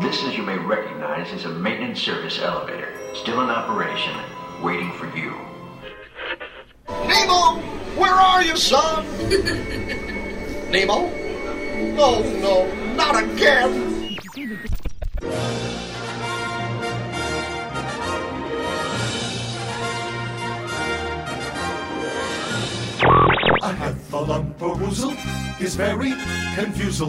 This, as you may recognize, is a maintenance service elevator, still in operation, waiting for you. Nemo, where are you, son? Nemo? No, no, not again. Heffalumperwoozle is very confusal.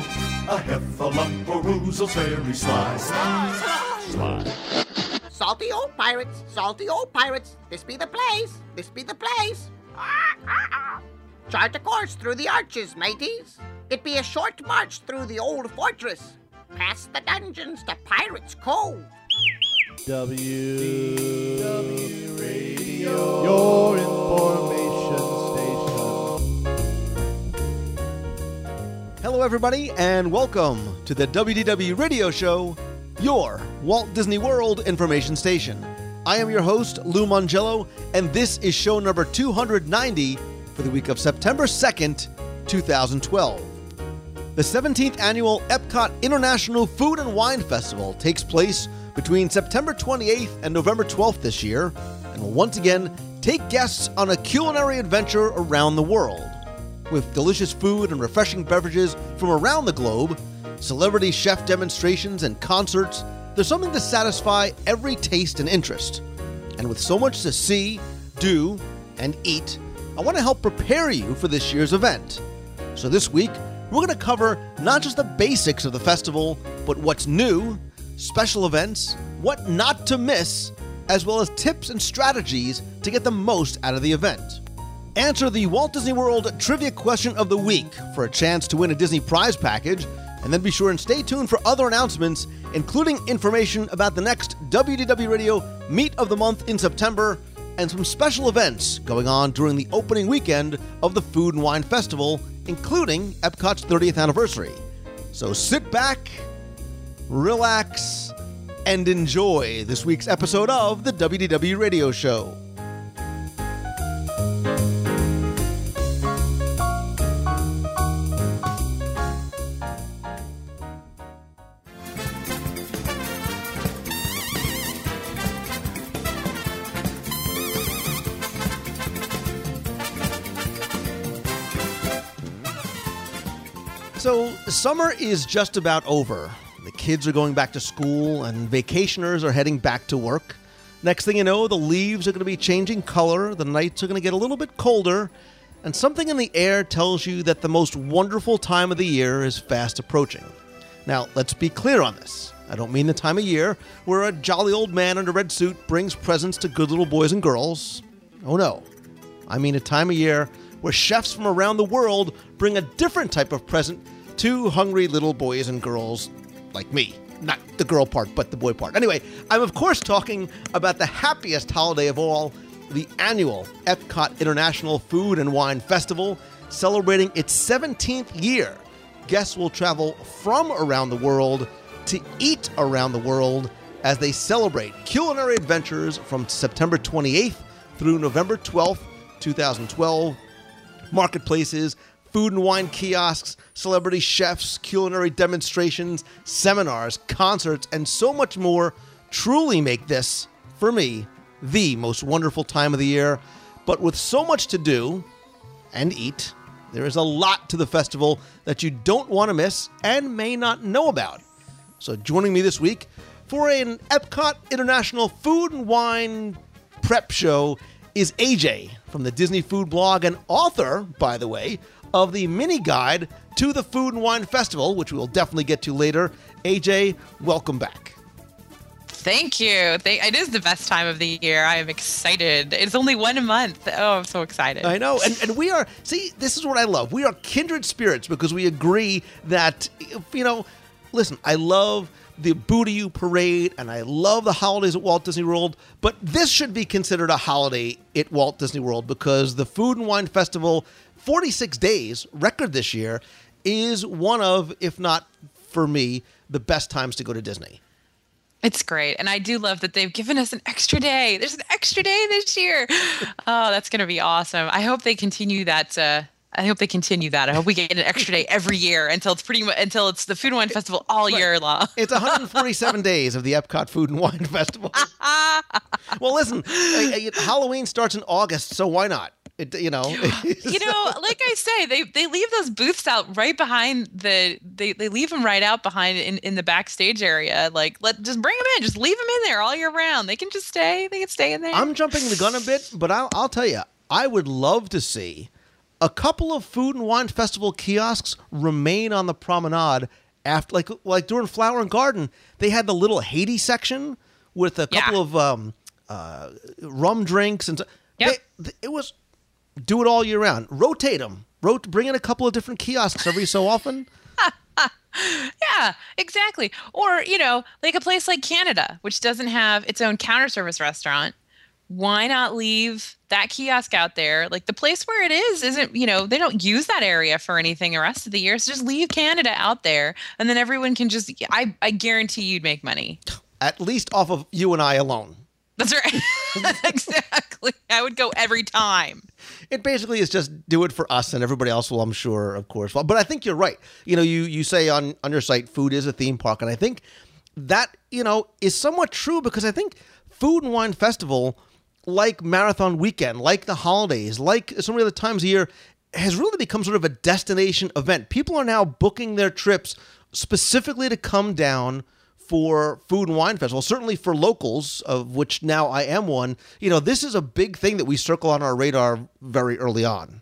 I have a heffalump or woozle's very sly. Sly, sly, Salty old pirates, salty old pirates, this be the place, this be the place. Chart a course through the arches, mateys. It be a short march through the old fortress, past the dungeons to Pirates Cove. W W Radio, your information Everybody, and welcome to the WDW Radio Show, your Walt Disney World information station. I am your host, Lou Mongello, and this is show number 290 for the week of September 2nd, 2012. The 17th annual Epcot International Food and Wine Festival takes place between September 28th and November 12th this year, and will once again take guests on a culinary adventure around the world. With delicious food and refreshing beverages from around the globe, celebrity chef demonstrations and concerts, there's something to satisfy every taste and interest. And with so much to see, do, and eat, I want to help prepare you for this year's event. So this week, we're going to cover not just the basics of the festival, but what's new, special events, what not to miss, as well as tips and strategies to get the most out of the event. Answer the Walt Disney World Trivia Question of the Week for a chance to win a Disney prize package, and then be sure and stay tuned for other announcements, including information about the next WDW Radio Meet of the Month in September and some special events going on during the opening weekend of the Food and Wine Festival, including Epcot's 30th anniversary. So sit back, relax, and enjoy this week's episode of the WDW Radio Show. So, summer is just about over. The kids are going back to school, and vacationers are heading back to work. Next thing you know, the leaves are going to be changing color, the nights are going to get a little bit colder, and something in the air tells you that the most wonderful time of the year is fast approaching. Now, let's be clear on this. I don't mean the time of year where a jolly old man in a red suit brings presents to good little boys and girls. Oh no. I mean a time of year where chefs from around the world bring a different type of present to hungry little boys and girls like me. Not the girl part, but the boy part. Anyway, I'm of course talking about the happiest holiday of all, the annual Epcot International Food and Wine Festival, celebrating its 17th year. Guests will travel from around the world to eat around the world as they celebrate culinary adventures from September 28th through November 12th, 2012 marketplaces, food and wine kiosks, celebrity chefs, culinary demonstrations, seminars, concerts, and so much more truly make this, for me, the most wonderful time of the year. But with so much to do and eat, there is a lot to the festival that you don't want to miss and may not know about. So, joining me this week for an Epcot International Food and Wine prep show is AJ from the Disney Food Blog and author, by the way, of the mini guide to the Food and Wine Festival, which we will definitely get to later. AJ, welcome back. Thank you. It is the best time of the year. I am excited. It's only one month. Oh, I'm so excited. I know. And, and we are, see, this is what I love. We are kindred spirits because we agree that, you know, listen, I love the Boo to You parade and I love the holidays at Walt Disney World, but this should be considered a holiday at Walt Disney World because the Food and Wine Festival, 46 days, record this year, is one of, if not for me, the best times to go to Disney. It's great. And I do love that they've given us an extra day. There's an extra day this year. Oh, that's going to be awesome. I hope they continue that uh, I hope they continue that. I hope we get an extra day every year until it's pretty much until it's the Food and Wine Festival all year long. It's 147 days of the Epcot Food and Wine Festival. well, listen, Halloween starts in August, so why not? It, you know, you know, like I say, they they leave those booths out right behind the they, they leave them right out behind in, in the backstage area. Like let just bring them in, just leave them in there all year round. They can just stay. They can stay in there. I'm jumping the gun a bit, but I'll, I'll tell you, I would love to see a couple of food and wine festival kiosks remain on the promenade after, like like during Flower and Garden, they had the little Haiti section with a couple Yeah. of um, uh, rum drinks and. so- Yep. they- it was do it all year round. Rotate them. Rot- bring in a couple of different kiosks every so often. Yeah, exactly. Or, you know, like a place like Canada, which doesn't have its own counter service restaurant. Why not leave that kiosk out there? Like the place where it is isn't, you know, they don't use that area for anything the rest of the year. So just leave Canada out there and then everyone can just I, I guarantee you'd make money. At least off of you and I alone. That's right. exactly. I would go every time. It basically is just do it for us and everybody else will, I'm sure, of course. But I think you're right. You know, you you say on on your site, food is a theme park, and I think that you know is somewhat true because I think Food and Wine Festival, like Marathon Weekend, like the holidays, like so many other times a year, has really become sort of a destination event. People are now booking their trips specifically to come down for Food and Wine Festival, certainly for locals, of which now I am one. You know, this is a big thing that we circle on our radar very early on.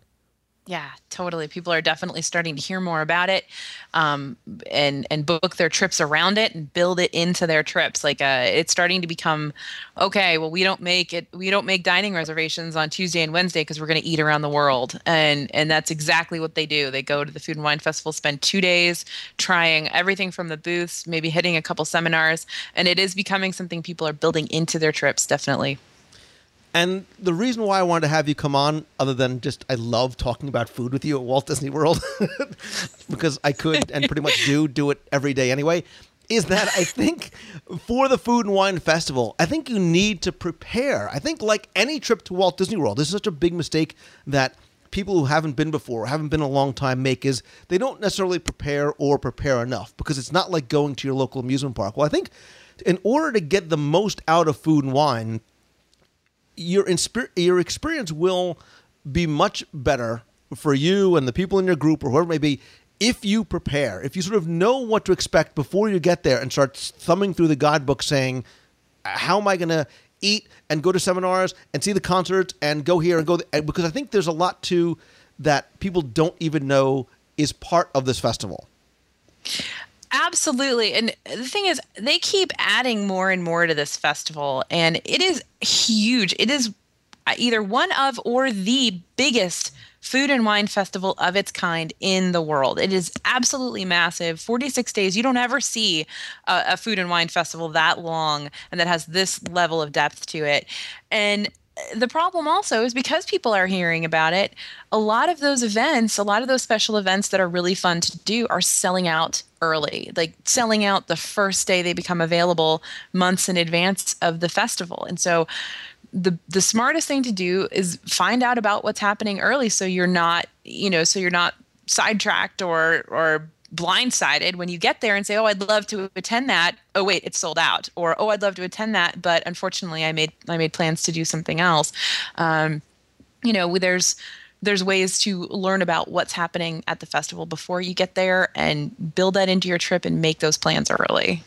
Yeah, totally. People are definitely starting to hear more about it, um, and and book their trips around it and build it into their trips. Like, uh, it's starting to become okay. Well, we don't make it. We don't make dining reservations on Tuesday and Wednesday because we're going to eat around the world, and and that's exactly what they do. They go to the Food and Wine Festival, spend two days trying everything from the booths, maybe hitting a couple seminars, and it is becoming something people are building into their trips. Definitely. And the reason why I wanted to have you come on, other than just I love talking about food with you at Walt Disney World, because I could and pretty much do do it every day anyway, is that I think for the Food and Wine Festival, I think you need to prepare. I think like any trip to Walt Disney World, this is such a big mistake that people who haven't been before, haven't been a long time make is they don't necessarily prepare or prepare enough because it's not like going to your local amusement park. Well, I think in order to get the most out of food and wine, your your experience will be much better for you and the people in your group or whoever it may be if you prepare if you sort of know what to expect before you get there and start thumbing through the guidebook saying how am i going to eat and go to seminars and see the concerts and go here and go th- because i think there's a lot too that people don't even know is part of this festival Absolutely. And the thing is, they keep adding more and more to this festival, and it is huge. It is uh, either one of or the biggest food and wine festival of its kind in the world. It is absolutely massive. 46 days. You don't ever see a, a food and wine festival that long and that has this level of depth to it. And the problem also is because people are hearing about it, a lot of those events, a lot of those special events that are really fun to do are selling out early, like selling out the first day they become available months in advance of the festival. And so the the smartest thing to do is find out about what's happening early so you're not, you know, so you're not sidetracked or or blindsided when you get there and say, "Oh, I'd love to attend that." Oh, wait, it's sold out. Or, "Oh, I'd love to attend that, but unfortunately, I made I made plans to do something else." Um, you know, there's there's ways to learn about what's happening at the festival before you get there and build that into your trip and make those plans early.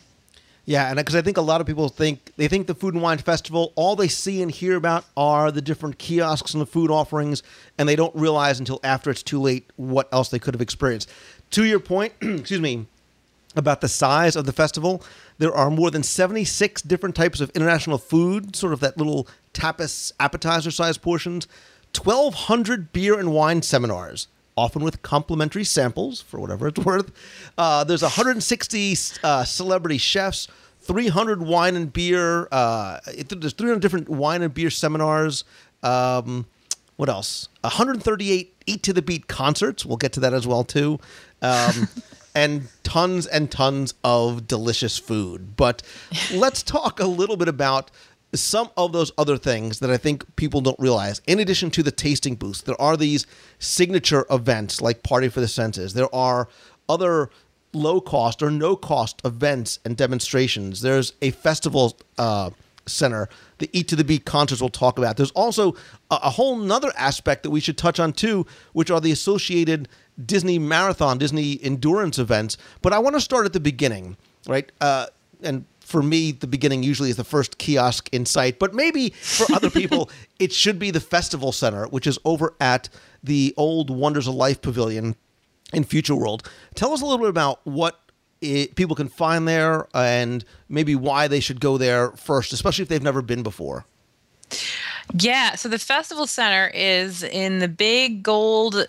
Yeah, and because I think a lot of people think they think the Food and Wine Festival, all they see and hear about are the different kiosks and the food offerings, and they don't realize until after it's too late what else they could have experienced. To your point, excuse me, about the size of the festival, there are more than 76 different types of international food, sort of that little tapas appetizer size portions, 1,200 beer and wine seminars, often with complimentary samples for whatever it's worth. Uh, there's 160 uh, celebrity chefs, 300 wine and beer. Uh, it, there's 300 different wine and beer seminars. Um, what else? 138 Eat to the Beat concerts. We'll get to that as well too. Um, and tons and tons of delicious food. But let's talk a little bit about some of those other things that I think people don't realize. In addition to the tasting booths, there are these signature events like Party for the Senses. There are other low cost or no cost events and demonstrations. There's a festival uh, center. The Eat to the Beat concerts we'll talk about. There's also a, a whole nother aspect that we should touch on too, which are the associated Disney marathon, Disney endurance events. But I want to start at the beginning, right? Uh, and for me, the beginning usually is the first kiosk in sight, but maybe for other people, it should be the festival center, which is over at the old Wonders of Life Pavilion in Future World. Tell us a little bit about what it, people can find there and maybe why they should go there first, especially if they've never been before. Yeah, so the festival center is in the big gold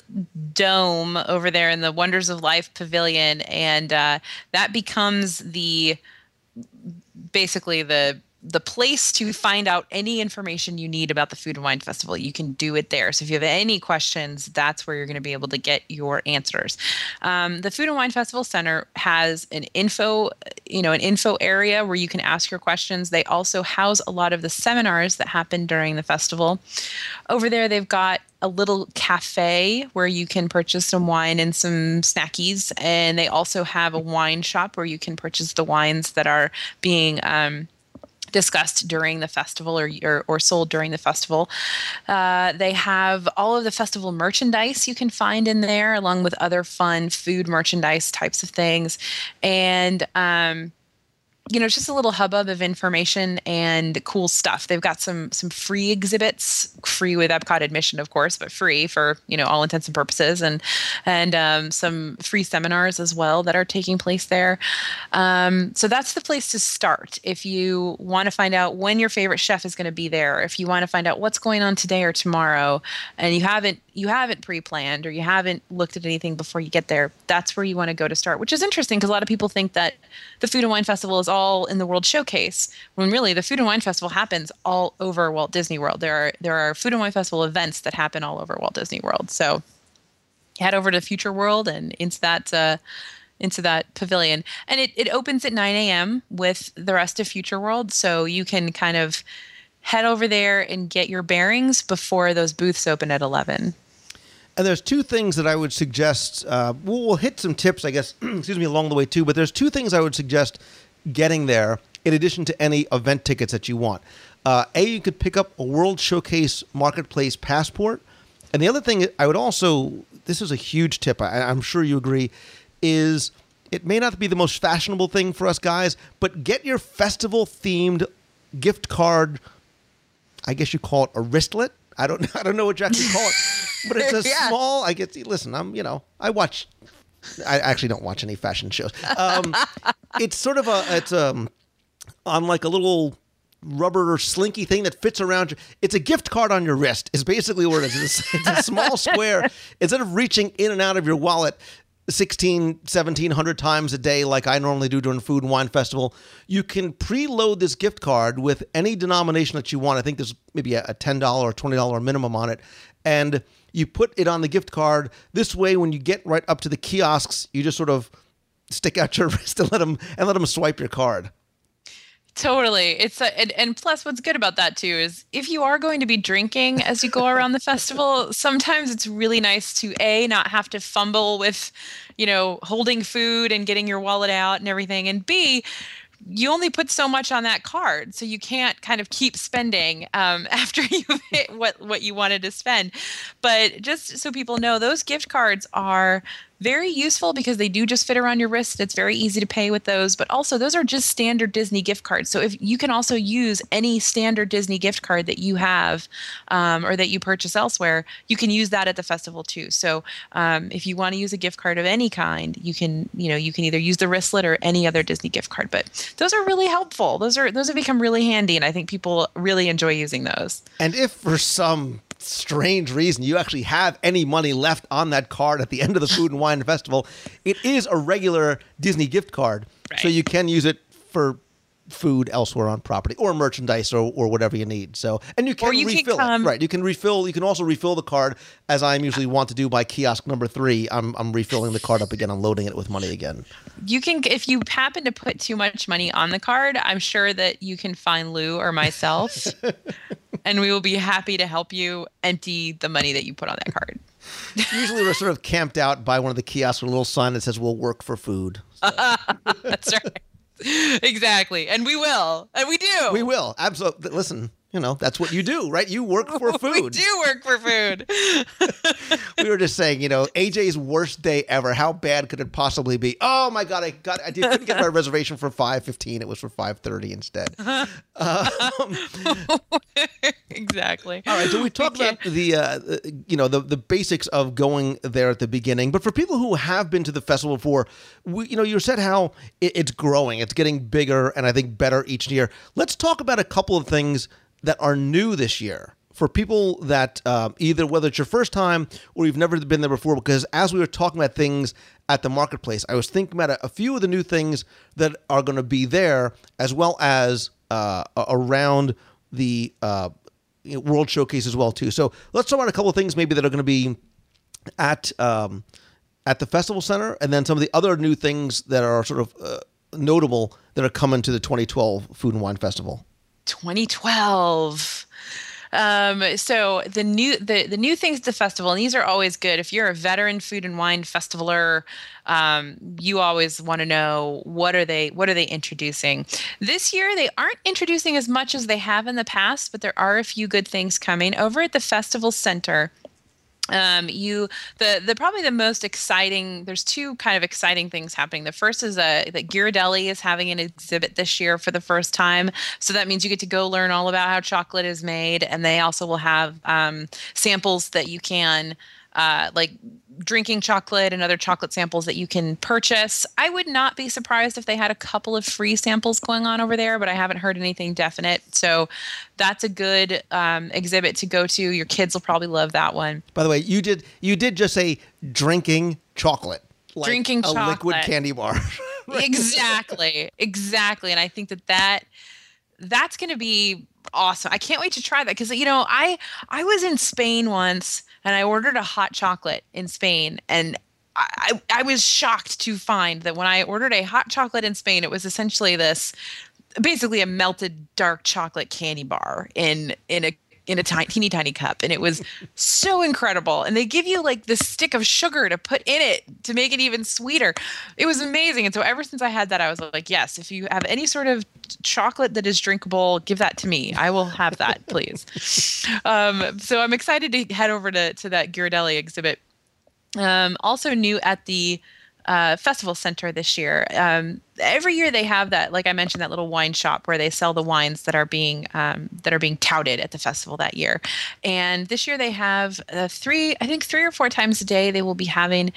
dome over there in the Wonders of Life Pavilion, and uh, that becomes the basically the the place to find out any information you need about the Food and Wine Festival. You can do it there. So if you have any questions, that's where you're going to be able to get your answers. Um, the Food and Wine Festival Center has an info, you know, an info area where you can ask your questions. They also house a lot of the seminars that happen during the festival. Over there, they've got a little cafe where you can purchase some wine and some snackies. And they also have a wine shop where you can purchase the wines that are being um, discussed during the festival or, or, or sold during the festival. Uh, they have all of the festival merchandise you can find in there, along with other fun food merchandise types of things. And, um, you know, it's just a little hubbub of information and cool stuff. They've got some some free exhibits, free with Epcot admission, of course, but free for you know all intents and purposes, and and um, some free seminars as well that are taking place there. Um, so that's the place to start if you want to find out when your favorite chef is going to be there. If you want to find out what's going on today or tomorrow, and you haven't you haven't pre-planned or you haven't looked at anything before you get there, that's where you want to go to start. Which is interesting because a lot of people think that the Food and Wine Festival is all in the World Showcase, when really the Food and Wine Festival happens all over Walt Disney World. There are there are Food and Wine Festival events that happen all over Walt Disney World. So head over to Future World and into that. Uh, into that pavilion and it, it opens at 9 a.m with the rest of future world so you can kind of head over there and get your bearings before those booths open at 11 And there's two things that I would suggest. Uh, we'll, we'll hit some tips, I guess, excuse me, along the way too. But there's two things I would suggest getting there, in addition to any event tickets that you want. Uh, a, you could pick up a World Showcase Marketplace passport, and the other thing I would also, this is a huge tip. I, I'm sure you agree, is it may not be the most fashionable thing for us guys, but get your festival themed gift card. I guess you call it a wristlet. I don't I don't know what you actually call it, but it's a Yeah. small. I get listen. I'm you know I watch. I actually don't watch any fashion shows. Um, it's sort of a it's um on like a little rubber slinky thing that fits around you. It's a gift card on your wrist. Is basically what it is. It's, a small square. Instead of reaching in and out of your wallet 16, 1700 times a day like I normally do during Food and Wine Festival, you can preload this gift card with any denomination that you want. I think there's maybe a a $10 or $20 minimum on it. And you put it on the gift card. This way, when you get right up to the kiosks, you just sort of stick out your wrist and let them and let them swipe your card. Totally. It's a, and, and plus what's good about that too is if you are going to be drinking as you go around the festival, sometimes it's really nice to A not have to fumble with, you know, holding food and getting your wallet out and everything and B you only put so much on that card so you can't kind of keep spending um, after you've hit what what you wanted to spend. But just so people know those gift cards are very useful because they do just fit around your wrist. It's very easy to pay with those but also those are just standard disney gift cards. So if you can also use any standard disney gift card that you have um, or that you purchase elsewhere you can use that at the festival too. So um, if you want to use a gift card of any kind you can you know you can either use the wristlet or any other disney gift card but those are really helpful. Those are those have become really handy and i think people really enjoy using those. And if for some strange reason you actually have any money left on that card at the end of the Food and Wine Festival, it is a regular Disney gift card. So you can use it for food elsewhere on property or merchandise or, or whatever you need. So and you can Or you can refill come- it. Right. You can refill you can also refill the card as I'm usually want to do by kiosk number three. I'm I'm refilling the card up again, I'm loading it with money again. You can, if you happen to put too much money on the card, I'm sure that you can find Lou or myself, and we will be happy to help you empty the money that you put on that card. Usually we're sort of camped out by one of the kiosks with a little sign that says we'll work for food. That's right. exactly, and we will, and we do. We will. Absolutely. Listen, you know, that's what you do, right? You work for food. We do work for food. we were just saying, you know, AJ's worst day ever. How bad could it possibly be? Oh my god, I got I did, couldn't get my reservation for five fifteen. It was for five thirty instead. exactly. All right, so we talked Okay. about the, uh, you know, the the basics of going there at the beginning. But for people who have been to the festival before, we, you know, you said how it, it's growing, it's getting bigger, and I think better each year. Let's talk about a couple of things that are new this year for people that um, either whether it's your first time or you've never been there before. Because as we were talking about things at the marketplace, I was thinking about a, a few of the new things that are going to be there, as well as uh, around the uh, World Showcase as well too. So let's talk about a couple of things maybe that are going to be at um, at the festival center, and then some of the other new things that are sort of uh, notable that are coming to the 2012 Food and Wine Festival. 2012. Um, so the new the the new things at the festival, and these are always good. If you're a veteran food and wine festivaler, um, you always want to know what are they what are they introducing. This year they aren't introducing as much as they have in the past, but there are a few good things coming over at the festival center um, you the the probably the most exciting there's two kind of exciting things happening. The first is uh, that Ghirardelli is having an exhibit this year for the first time. So that means you get to go learn all about how chocolate is made. And they also will have um, samples that you can uh, like drinking chocolate and other chocolate samples that you can purchase. I would not be surprised if they had a couple of free samples going on over there, but I haven't heard anything definite. So that's a good um, exhibit to go to. Your kids will probably love that one. By the way, you did you did just say drinking chocolate, like Drinking a liquid candy bar. exactly, exactly. And I think that that that's going to be awesome. I can't wait to try that because you know I I was in Spain once and I ordered a hot chocolate in Spain and. I, I was shocked to find that when I ordered a hot chocolate in Spain, it was essentially this basically a melted dark chocolate candy bar in in a in a tiny teeny tiny cup and it was so incredible. And they give you like this stick of sugar to put in it to make it even sweeter. It was amazing. And so ever since i had that i was like yes if you have any sort of chocolate that is drinkable give that to me. I will have that please. Um, so i'm excited to head over to, to that Ghirardelli exhibit. Um, also new at the uh, festival center this year. Um, every year they have that, like I mentioned, that little wine shop where they sell the wines that are being um, that are being touted at the festival that year. And this year they have uh, three, I think three or four times a day they will be having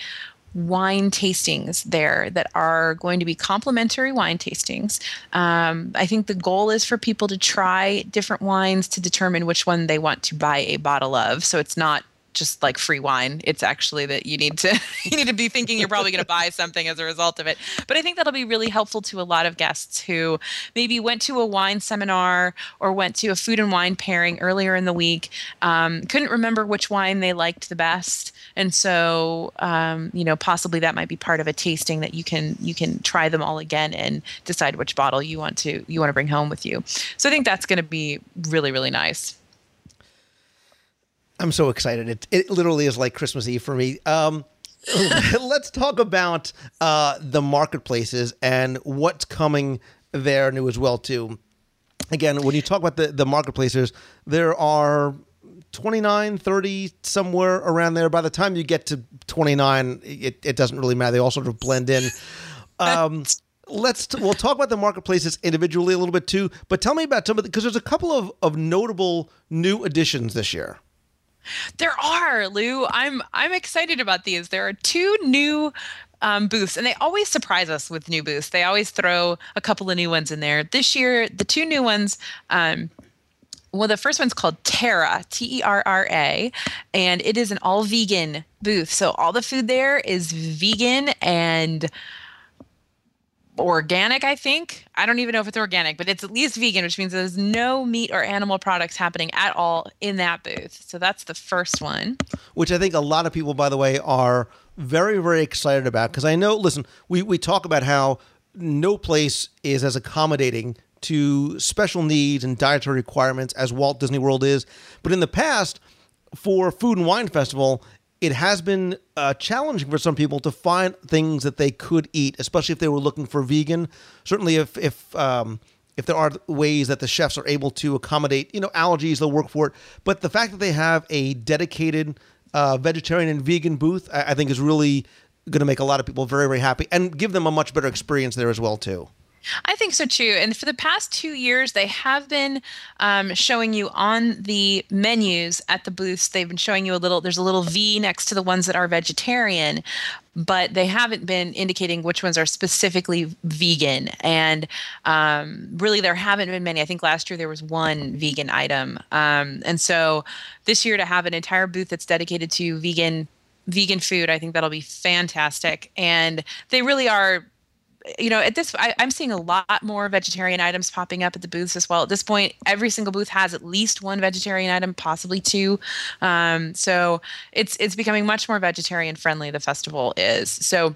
wine tastings there that are going to be complimentary wine tastings. Um, I think the goal is for people to try different wines to determine which one they want to buy a bottle of. So it's not just like free wine. It's actually that you need to you need to be thinking you're probably going to buy something as a result of it. But I think that'll be really helpful to a lot of guests who maybe went to a wine seminar or went to a food and wine pairing earlier in the week, um, couldn't remember which wine they liked the best, and so um, you know possibly that might be part of a tasting that you can you can try them all again and decide which bottle you want to you want to bring home with you. So I think that's going to be really really nice. I'm so excited. It it literally is like Christmas Eve for me. Um, let's talk about uh, the marketplaces and what's coming there new as well too. Again, when you talk about the the marketplaces, there are 29, 30, somewhere around there. By the time you get to 29, it, it doesn't really matter. They all sort of blend in. Um, let's t- we'll talk about the marketplaces individually a little bit too. But tell me about some of because there's a couple of of notable new additions this year. There are, Lou. I'm I'm excited about these. There are two new um, booths, and they always surprise us with new booths. They always throw a couple of new ones in there. This year, the two new ones. Um, well, the first one's called Terra, T E R R A, and it is an all vegan booth. So all the food there is vegan and organic, I think. I don't even know if it's organic, but it's at least vegan, which means there's no meat or animal products happening at all in that booth. So that's the first one. which I think a lot of people, by the way, are very, very excited about. Because I know, listen, we, we talk about how no place is as accommodating to special needs and dietary requirements as Walt Disney World is. But in the past, for Food and Wine Festival, it has been uh, challenging for some people to find things that they could eat, especially if they were looking for vegan. Certainly, if if um, if there are ways that the chefs are able to accommodate, you know, allergies, they'll work for it. But the fact that they have a dedicated uh, vegetarian and vegan booth, I, I think, is really going to make a lot of people very, very happy and give them a much better experience there as well, too. I think so too. And for the past two years, they have been um, showing you on the menus at the booths. They've been showing you a little. There's a little V next to the ones that are vegetarian, but they haven't been indicating which ones are specifically vegan. And um, really, there haven't been many. I think last year there was one vegan item, um, and so this year to have an entire booth that's dedicated to vegan vegan food, I think that'll be fantastic. And they really are you know, at this, I, am seeing a lot more vegetarian items popping up at the booths as well. At this point, every single booth has at least one vegetarian item, possibly two. Um, so it's it's becoming much more vegetarian friendly. The festival is so.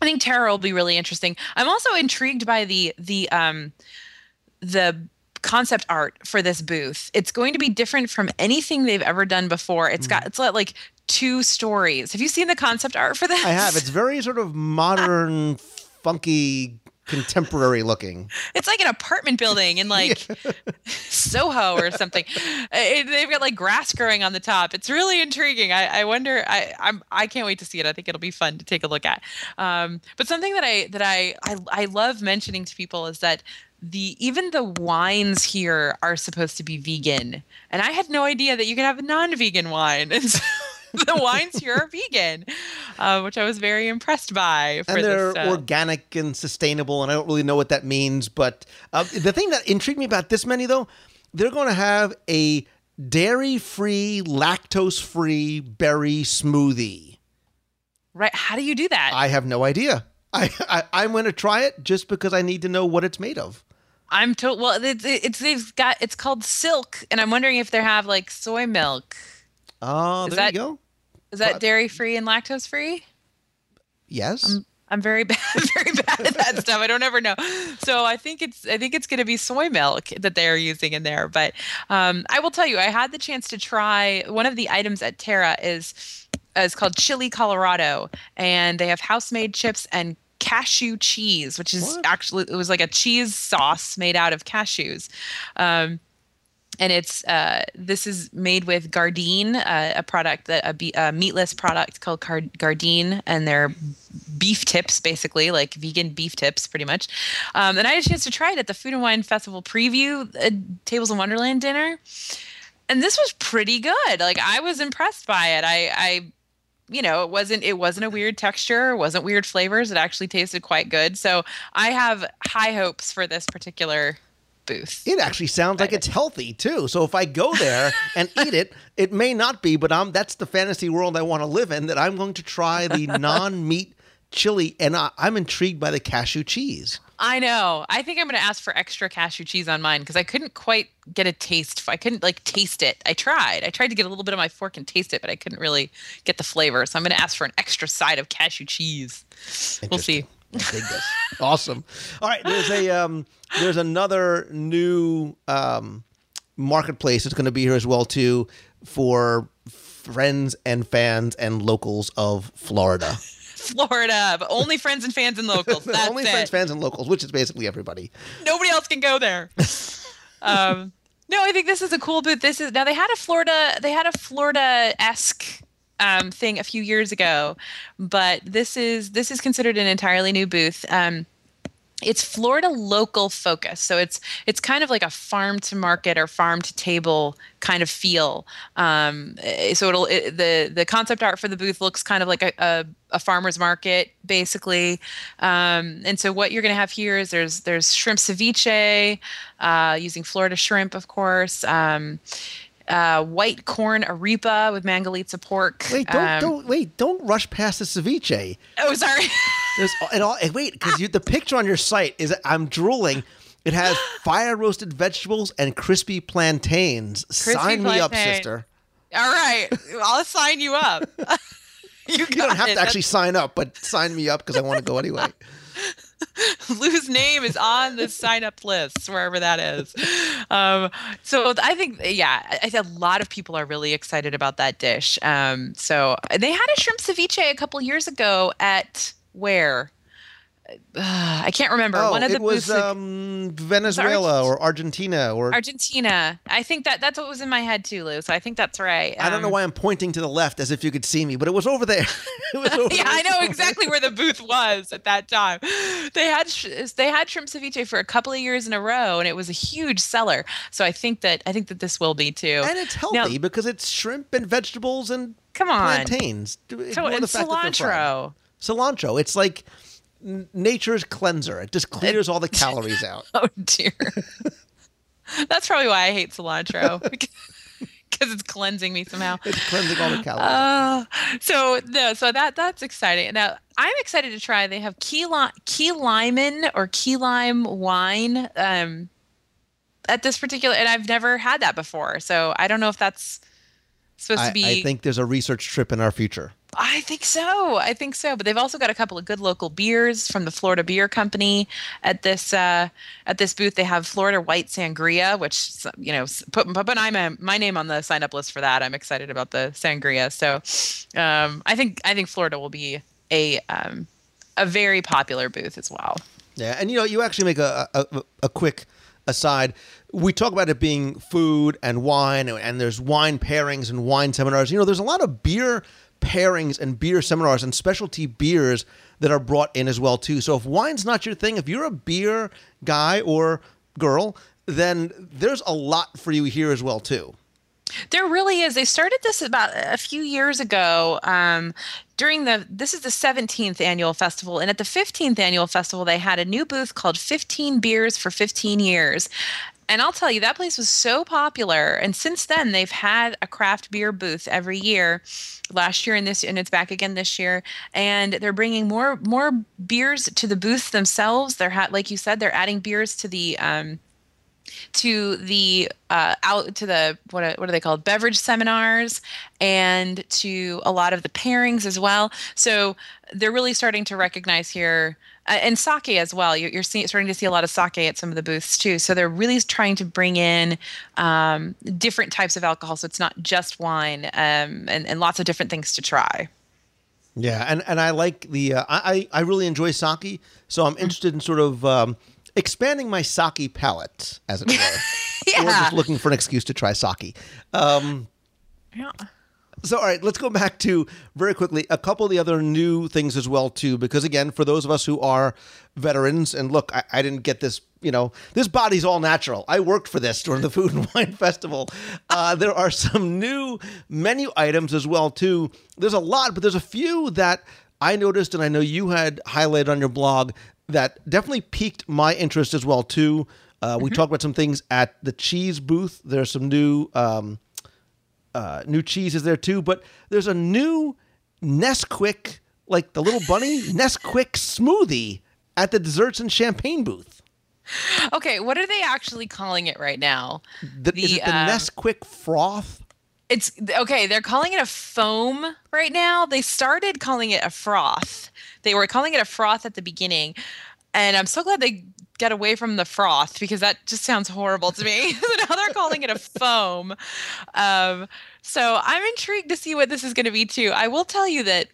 I think Terra will be really interesting. I'm also intrigued by the the um, the concept art for this booth. It's going to be different from anything they've ever done before. It's got it's like two stories. Have you seen the concept art for this? I have. It's very sort of modern, funky, contemporary looking. It's like an apartment building in like Soho or something. It, they've got like grass growing on the top. It's really intriguing. I, I wonder. I I'm I can't wait to see it. I think it'll be fun to take a look at. Um, but something that I that I, I I love mentioning to people is that the even the wines here are supposed to be vegan, and I had no idea that you could have a non-vegan wine. And so the wines here are vegan, uh, which I was very impressed by. For and they're this, uh, organic and sustainable, and I don't really know what that means. But uh, the thing that intrigued me about this menu, though, they're going to have a dairy-free, lactose-free berry smoothie. right. How do you do that? I have no idea. I, I I'm going to try it just because I need to know what it's made of. I'm told. Well, it's, it's they've got it's called Silk, and I'm wondering if they have like soy milk. Oh, Is there that- you go. Is that But- dairy free and lactose free? Yes. I'm very bad, very bad at that stuff. I don't ever know. So I think it's I think it's going to be soy milk that they are using in there. But um, I will tell you, I had the chance to try one of the items at Terra is is called Chili Colorado, and they have house made chips and cashew cheese, which is What? actually it was like a cheese sauce made out of cashews. Um, and it's uh, this is made with Gardein, uh, a product that a, be- a meatless product called Gardein, and they're beef tips, basically like vegan beef tips, pretty much. Um, and I had a chance to try it at the Food and Wine Festival preview uh, Tables in Wonderland dinner, and this was pretty good. Like I was impressed by it. I, I you know it wasn't it wasn't a weird texture it wasn't weird flavors it actually tasted quite good so i have high hopes for this particular booth It actually sounds like it's healthy too. So if I go there and eat it, it may not be, but I'm that's the fantasy world I want to live in. That I'm going to try the non-meat chili, and I, I'm intrigued by the cashew cheese. I know. I think I'm going to ask for extra cashew cheese on mine because I couldn't quite get a taste. I couldn't like taste it. I tried. I tried to get a little bit of my fork and taste it, but I couldn't really get the flavor. So I'm going to ask for an extra side of cashew cheese. We'll see. I dig this. awesome. All right, there's a um, there's another new um, marketplace that's going to be here as well too for friends and fans and locals of Florida. Florida, but only friends and fans and locals. That's Only it. friends, fans, and locals, which is basically everybody. Nobody else can go there. um, no, I think this is a cool booth. This is now they had a Florida they had a Florida esque um, thing a few years ago, but this is this is considered an entirely new booth. Um, it's Florida local focus, so it's it's kind of like a farm to market or farm to table kind of feel. Um, eh, so it'll it, the the concept art for the booth looks kind of like a, a, a farmer's market basically. Um, and so what you're going to have here is there's there's shrimp ceviche uh, using Florida shrimp, of course. Um, uh, white corn arepa with mangalitsa pork. Wait, don't Um, don't wait, don't rush past the ceviche. Oh, sorry. There's and all and wait because the picture on your site is I'm drooling. It has fire roasted vegetables and crispy plantains. Sign me up, sister. All right, I'll sign you up. you, You don't have to actually sign up, but sign me up because I want to go anyway. Lou's name is on the sign up list wherever that is. Um, so I think, yeah, I I think a lot of people are really excited about that dish. Um, so they had a shrimp ceviche a couple years ago at where? Uh, I can't remember. Oh, One of the it was um, Venezuela or Argentina or Argentina. I think that that's what was in my head too, Lou. So I think that's right. I don't know Um, why I'm pointing to the left as if you could see me, but it was over there. it was over yeah, there. I know exactly where the booth was at that time. They had sh- they had shrimp ceviche for a couple of years in a row, and it was a huge seller. So I think that I think that this will be too. And it's Now- healthy because it's shrimp and vegetables and Come on, plantains. so and the fact that cilantro. Cilantro. It's like nature's cleanser. It just clears all the calories out. Oh dear, that's probably why I hate cilantro because it's cleansing me somehow. It's cleansing all the calories. Uh, so no, so that that's exciting. Now I'm excited to try. They have key li- key limon or key lime wine um, at this particular, and I've never had that before. So I don't know if that's supposed I, to be. I think there's a research trip in our future. I think so. I think so. But they've also got a couple of good local beers from the Florida Beer Company at this uh, at this booth. They have Florida White Sangria, which you know put put my my name on the sign up list for that. I'm excited about the sangria. So um, I think I think Florida will be a um, a very popular booth as well. Yeah, and you know, you actually make a, a a quick aside. We talk about it being food and wine, and there's wine pairings and wine seminars. You know, there's a lot of beer pairings and beer seminars and specialty beers that are brought in as well too. So if wine's not your thing, if you're a beer guy or girl, then there's a lot for you here as well too. There really is. They started this about a few years ago. Um, during the this is the 17th annual festival, and at the 15th annual festival, they had a new booth called 15 Beers for 15 Years. And I'll tell you, that place was so popular. And since then, they've had a craft beer booth every year. Last year and this, and it's back again this year. And they're bringing more more beers to the booth themselves. They're ha- like you said, they're adding beers to the um, to the uh, out to the what are, what are they called beverage seminars and to a lot of the pairings as well so they're really starting to recognize here uh, and sake as well. You're, you're seeing, starting to see a lot of sake at some of the booths too. So they're really trying to bring in um, different types of alcohol. So it's not just wine um, and, and lots of different things to try. Yeah, and, and I like the uh, I I really enjoy sake, so I'm interested in sort of um, expanding my sake palate, as it were, or Yeah. just looking for an excuse to try sake. Um, yeah so, all right, let's go back to very quickly a couple of the other new things as well too, because again, for those of us who are veterans, and look, I, I didn't get this. You know, this body's all natural. I worked for this during the Food and Wine Festival. Uh, there are some new menu items as well too. There's a lot, but there's a few that I noticed, and I know you had highlighted on your blog that definitely piqued my interest as well too. Uh, we talked about some things at the cheese booth. There's some new. Um, uh, new cheese is there too, but there's a new Nesquik, like the little bunny Nesquik smoothie at the desserts and champagne booth. okay what are they actually calling it right now The, is The, it the um, Nesquik froth? It's okay. They're calling it a foam right now. They started calling it a froth. They were calling it a froth at the beginning, and I'm so glad they get away from the froth because that just sounds horrible to me. so now they're calling it a foam. Um, so I'm intrigued to see what this is going to be too. I will tell you that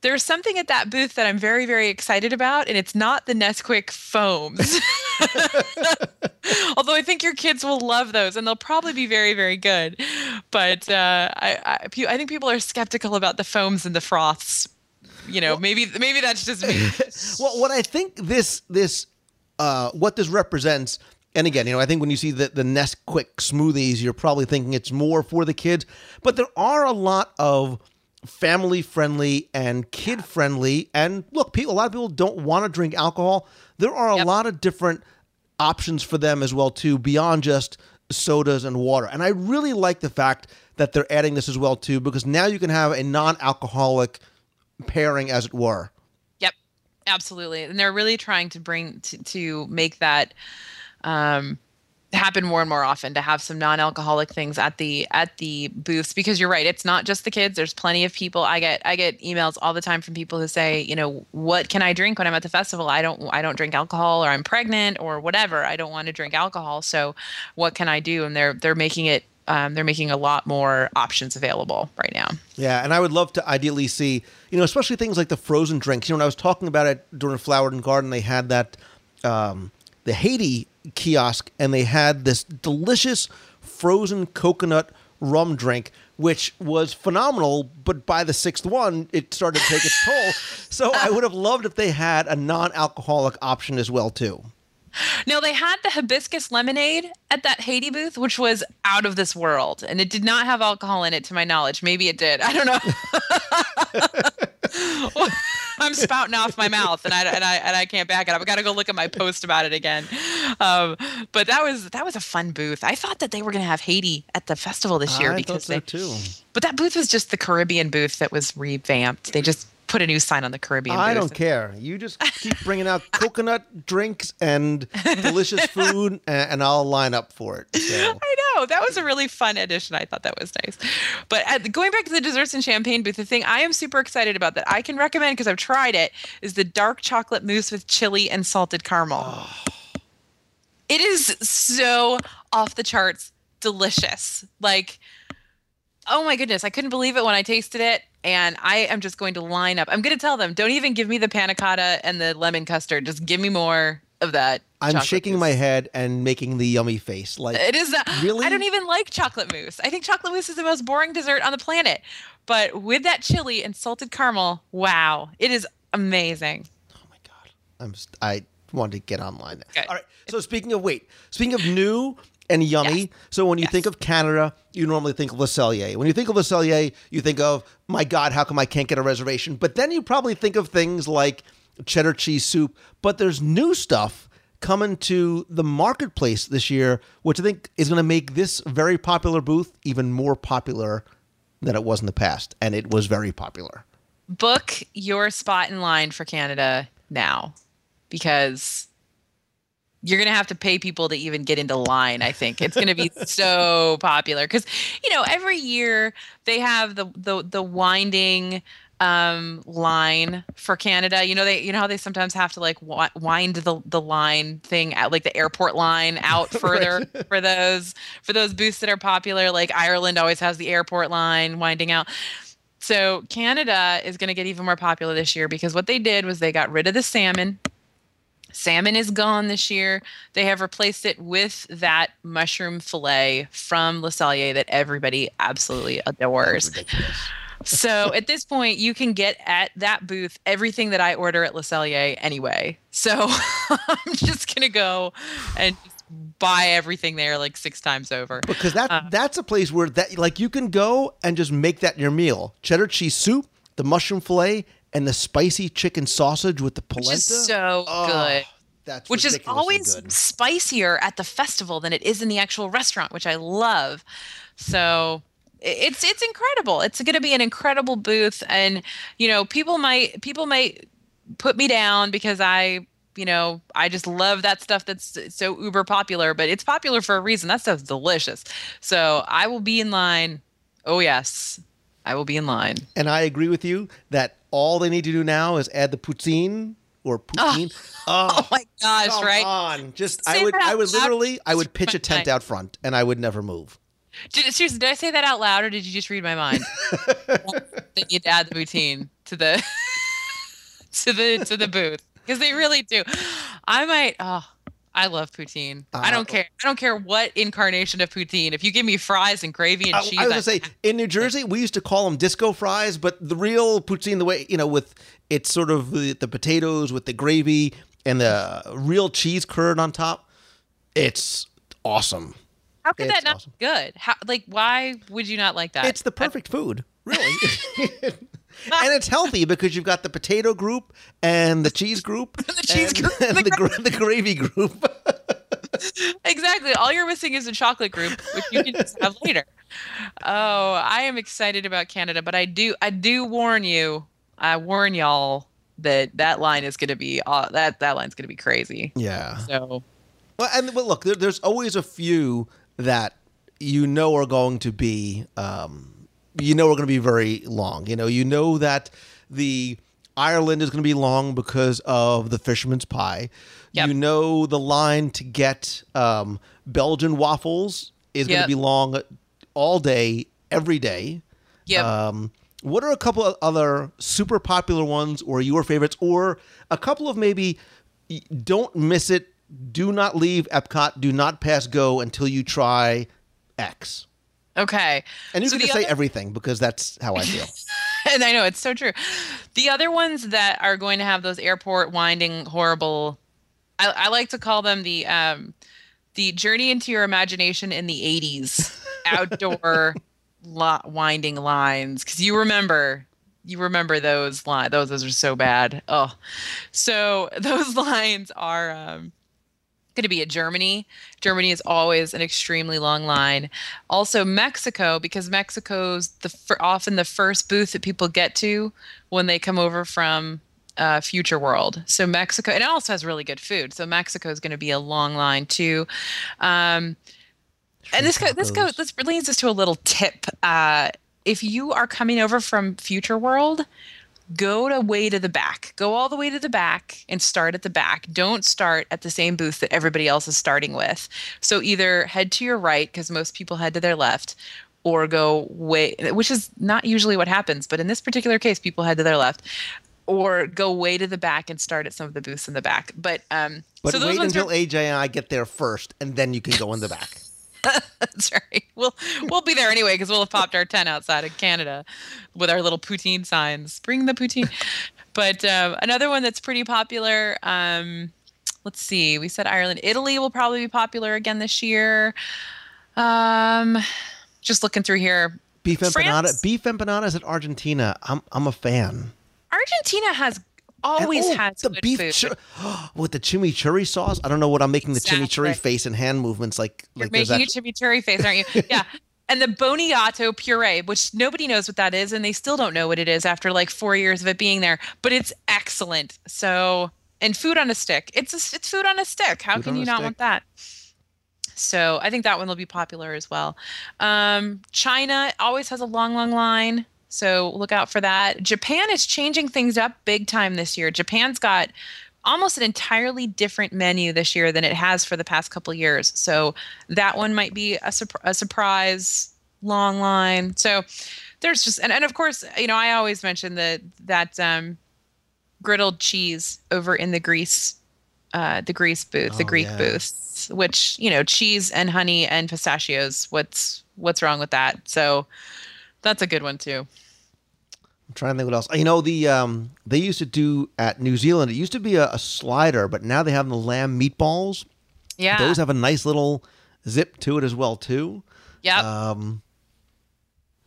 there's something at that booth that I'm very, very excited about, and it's not the Nesquik foams. Although I think your kids will love those, and they'll probably be very, very good. But uh, I, I, I think people are skeptical about the foams and the froths. You know, maybe maybe that's just me. Well, what I think this this uh, what this represents, and again, you know, I think when you see the the Nesquik smoothies, you're probably thinking it's more for the kids, but there are a lot of family friendly and kid friendly. And look, people, a lot of people don't want to drink alcohol. There are a Yep. lot of different options for them as well too, beyond just sodas and water. And I really like the fact that they're adding this as well too, because now you can have a non-alcoholic pairing, as it were. Absolutely, and they're really trying to bring to, to make that um, happen more and more often. To have some non-alcoholic things at the at the booths because you're right, it's not just the kids. There's plenty of people. I get I get emails all the time from people who say, you know, what can I drink when I'm at the festival? I don't I don't drink alcohol, or I'm pregnant, or whatever. I don't want to drink alcohol. So, what can I do? And they're they're making it. Um, they're making a lot more options available right now. Yeah, and I would love to ideally see, you know, especially things like the frozen drinks. You know, when I was talking about it during Flower and Garden, they had that um, the Haiti kiosk, and they had this delicious frozen coconut rum drink, which was phenomenal. But by the sixth one, it started to take its toll. So I would have loved if they had a non-alcoholic option as well too. No, they had the hibiscus lemonade at that Haiti booth, which was out of this world, and it did not have alcohol in it, to my knowledge. Maybe it did. I don't know. I'm spouting off my mouth, and I and I and I can't back it up. I got to go look at my post about it again. Um, but that was that was a fun booth. I thought that they were going to have Haiti at the festival this year I because thought so they. too. But that booth was just the Caribbean booth that was revamped. They just put a new sign on the Caribbean. I don't care. You just keep bringing out coconut drinks and delicious food, and, and I'll line up for it. So. I know that was a really fun addition. I thought that was nice. But uh, going back to the desserts and champagne booth, the thing I am super excited about that I can recommend because I've tried it is the dark chocolate mousse with chili and salted caramel. It is so off the charts delicious. Like, oh my goodness, I couldn't believe it when I tasted it. And I am just going to line up. I'm going to tell them, don't even give me the panna cotta and the lemon custard. Just give me more of that. I'm shaking mousse. my head and making the yummy face. Like It is. Not, Really? I don't even like chocolate mousse. I think chocolate mousse is the most boring dessert on the planet. But with that chili and salted caramel, wow, it is amazing. Oh my god! I'm just, I wanted to get online. Okay. All right. So speaking of wait, speaking of new and yummy. Yes. So when you Yes. think of Canada, you normally think of Le Cellier. When you think of Le Cellier, you think of my God, how come I can't get a reservation? But then you probably think of things like cheddar cheese soup. But there's new stuff coming to the marketplace this year, which I think is going to make this very popular booth even more popular than it was in the past, and it was very popular. Book your spot in line for Canada now, because you're going to have to pay people to even get into line. I think it's going to be so popular because you know every year they have the the the winding um line for Canada. You know they you know how they sometimes have to like wi- wind the the line thing out like the airport line out further for those for those booths that are popular like Ireland always has the airport line winding out. So Canada is going to get even more popular this year because what they did was they got rid of the salmon. Salmon is gone this year. They have replaced it with that mushroom fillet from Le Cellier that everybody absolutely adores. So at this point, you can get at that booth everything that I order at Le Cellier anyway. So I'm just gonna go and buy everything there like six times over. because that Uh. that's a place where that like you can go and just make that your meal. Cheddar cheese soup, the mushroom fillet, and the spicy chicken sausage with the polenta. Which is so Oh, good. That's which is always good. spicier at the festival than it is in the actual restaurant, which I love. So it's it's incredible. It's going to be an incredible booth, and you know, people might people might put me down because I you know I just love that stuff that's so uber popular, but it's popular for a reason. That stuff's delicious. So I will be in line. Oh yes, I will be in line. And I agree with you that all they need to do now is add the poutine or poutine. Oh ah, my gosh, come right? on. Just Say I would I would literally I would pitch a tent out front and I would never move. Did, seriously, did I say that out loud or did you just read my mind? they need to add the poutine to the to the to the booth because they really do. I might. Oh, I love poutine. I Uh, don't care. I don't care what incarnation of poutine. If you give me fries and gravy and I, cheese, I was gonna say in New Jersey we used to call them disco fries, but the real poutine, the way you know, with it's sort of the, the potatoes with the gravy and the real cheese curd on top, it's awesome. How could it's that not awesome. be good? How like why would you not like that? It's the perfect food, really. and it's healthy because you've got the potato group and the cheese group, The cheese and, group and the the, gra- the gravy group. exactly. All you're missing is a chocolate group, which you can just have later. Oh, I am excited about Canada, but I do I do warn you, I warn y'all, that that line is going to be uh, that that line's going to be crazy. Yeah. So Well, and but look, there, there's always a few that you know are going to be, um, you know, are going to be very long. You know, you know that the Ireland is going to be long because of the fisherman's pie. Yep. You know the line to get um, Belgian waffles is going to be long all day, every day. Yep. Um, what are a couple of other super popular ones or your favorites, or a couple of maybe don't miss it, do not leave Epcot, do not pass go until you try X? Okay. And you So can just say everything because that's how I feel. and I know it's so true. The other ones that are going to have those airport winding horrible, I, I like to call them the um, the journey into your imagination in the '80s outdoor lo- winding lines because you remember you remember those lines. Those those are so bad. Oh, so those lines are. Um, going to be at Germany. Germany is always an extremely long line. Also Mexico because Mexico's the often the first booth that people get to when they come over from uh, Future World. So Mexico, and it also has really good food. So Mexico is going to be a long line too. Um, and this go, this goes this leads us to a little tip. Uh, if you are coming over from Future World, go to way to the back. Go all the way to the back and start at the back. Don't start at the same booth that everybody else is starting with. So either head to your right because most people head to their left or go way which is not usually what happens, but in this particular case people head to their left or go way to the back and start at some of the booths in the back. But um But so those wait until are- AJ and I get there first, and then you can go in the back. That's right. We'll we'll be there anyway because we'll have popped our tent outside of Canada with our little poutine signs. Bring the poutine. but um, another one that's pretty popular. Um, let's see. We said Ireland. Italy will probably be popular again this year. Um, just looking through here. Beef empanada, France? beef empanadas at Argentina. I'm I'm a fan. Argentina has And, always oh, has the good beef chur- with the chimichurri sauce. I don't know what I'm making the chimichurri Exactly. face and hand movements like. You're like making a actually- chimichurri face, aren't you? Yeah. And the boniato puree, which nobody knows what that is, and they still don't know what it is after like four years of it being there. But it's excellent. So, and food on a stick. It's a, it's food on a stick. How Food can you not stick. want that? So I think that one will be popular as well. Um, China always has a long, long line. So look out for that. Japan is changing things up big time this year. Japan's got almost an entirely different menu this year than it has for the past couple years. So that one might be a, a surprise long line. So there's just and, and of course, you know, I always mention the that um griddled cheese over in the Greece uh the Greece booth, the Oh, Greek yeah. booth, which, you know, cheese and honey and pistachios. What's what's wrong with that? So that's a good one too. I'm trying to think what else. You know, the um, they used to do at New Zealand. It used to be a, a slider, but now they have the lamb meatballs. Yeah. Those have a nice little zip to it as well too. Yeah. Um,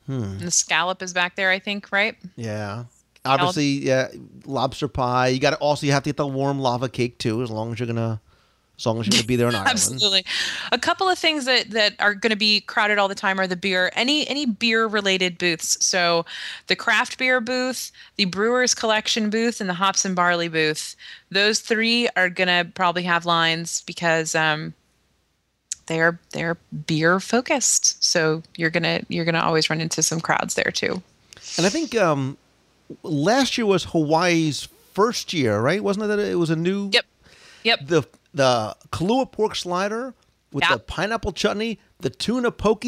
and the scallop is back there, I think, right? yeah. Obviously, yeah, lobster pie. You got to also you have to get the warm lava cake too, as long as you're gonna, as long as you're gonna be there in Ireland. Absolutely. A couple of things that that are going to be crowded all the time are the beer, any any beer related booths. So, the craft beer booth, the Brewers Collection booth, and the hops and barley booth. Those three are going to probably have lines because um, they're they're beer focused. So you're gonna you're gonna always run into some crowds there too. And I think um, last year was Hawaii's first year, right? Wasn't it that it was a new? Yep. Yep. The the Kalua pork slider with the pineapple chutney, the tuna poke,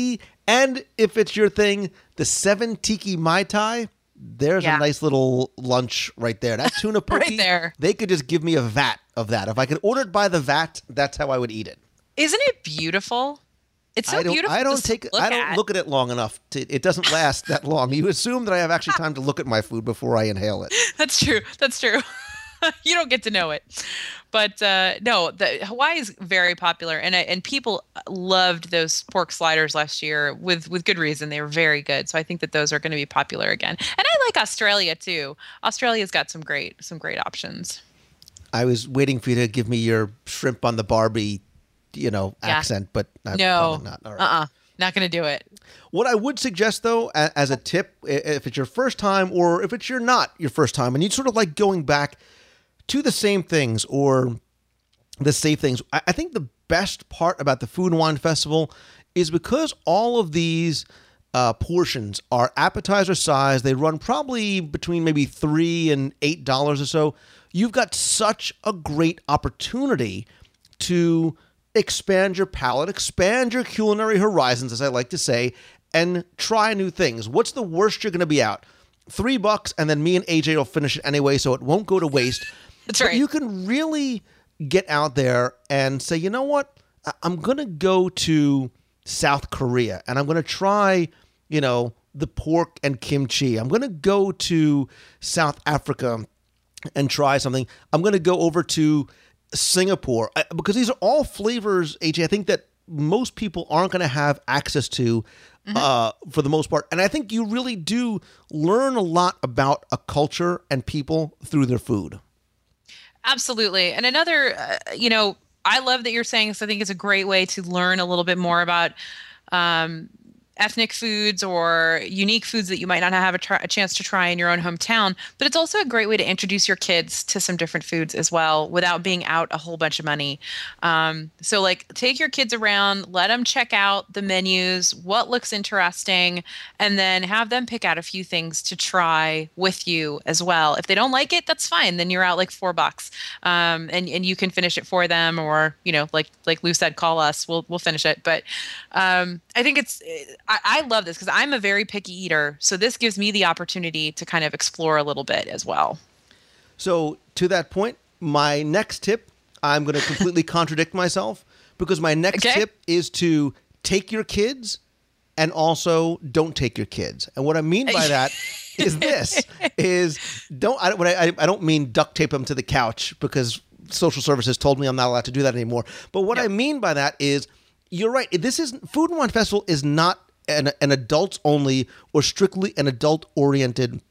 and if it's your thing, the seven tiki mai tai. There's Yeah. a nice little lunch right there. That tuna Right poke, there. They could just give me a vat of that. If I could order it by the vat, that's how I would eat it. Isn't it beautiful? It's so I don't. beautiful. I don't take. Look I don't at. look at it long enough. To, it doesn't last that long. You assume that I have actually time to look at my food before I inhale it. That's true. That's true. you don't get to know it, but uh, no, the Hawaii is very popular, and and people loved those pork sliders last year with with good reason. They were very good, so I think that those are going to be popular again. And I like Australia too. Australia's got some great some great options. I was waiting for you to give me your shrimp on the Barbie, you know, Yeah. accent, but uh, no, not. All right. uh, uh not going to do it. What I would suggest, though, as a tip, if it's your first time or if it's your not your first time, and you sort of like going back to the same things or the safe things, I, I think the best part about the Food and Wine Festival is because all of these uh, portions are appetizer size. They run probably between maybe three and eight dollars or so. You've got such a great opportunity to expand your palate, expand your culinary horizons, as I like to say, and try new things. What's the worst you're going to be out? Three bucks, and then me and AJ will finish it anyway, so it won't go to waste. That's But you can really get out there and say, you know what? I'm going to go to South Korea and I'm going to try, you know, the pork and kimchi. I'm going to go to South Africa and try something. I'm going to go over to Singapore I- because these are all flavors, AJ. I think that most people aren't going to have access to uh, for the most part. And I think you really do learn a lot about a culture and people through their food. Absolutely. And another, uh, you know, I love that you're saying this. I think it's a great way to learn a little bit more about um, ethnic foods or unique foods that you might not have a, tr- a chance to try in your own hometown. But it's also a great way to introduce your kids to some different foods as well without being out a whole bunch of money. Um, so, like, take your kids around, let them check out the menus, what looks interesting, and then have them pick out a few things to try with you as well. If they don't like it, that's fine. Then you're out like four bucks, um, and and you can finish it for them, or you know, like like Lou said, call us. We'll we'll finish it. But um, I think it's I, I love this because I'm a very picky eater, so this gives me the opportunity to kind of explore a little bit as well. So, to that point, my next tip, I'm going to completely contradict myself because my next Okay. tip is to take your kids and also don't take your kids. And what I mean by that is this is don't I, what I, I don't mean duct tape them to the couch because social services told me I'm not allowed to do that anymore. But what I mean by that is you're right. This is Food and Wine Festival is not an, an adults only or strictly an adult oriented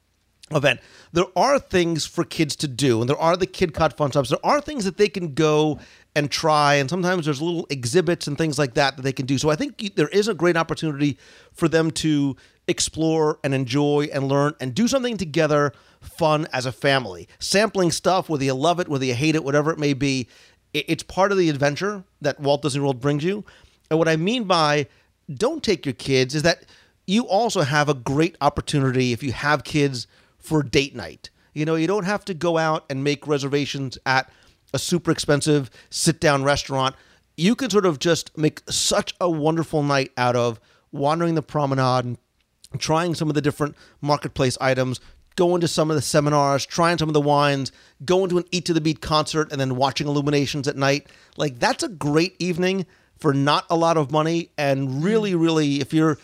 event. There are things for kids to do, and there are the Kidcot Fun Stops. There are things that they can go and try, and sometimes there's little exhibits and things like that that they can do. So I think there is a great opportunity for them to explore and enjoy and learn and do something together fun as a family. Sampling stuff, whether you love it, whether you hate it, whatever it may be, it's part of the adventure that Walt Disney World brings you. And what I mean by don't take your kids is that you also have a great opportunity if you have kids for date night. You know, you don't have to go out and make reservations at a super expensive sit down restaurant. You can sort of just make such a wonderful night out of wandering the promenade and trying some of the different marketplace items, going to some of the seminars, trying some of the wines, going to an Eat to the Beat concert, and then watching Illuminations at night. Like that's a great evening for not a lot of money, and really, hmm. really, if you're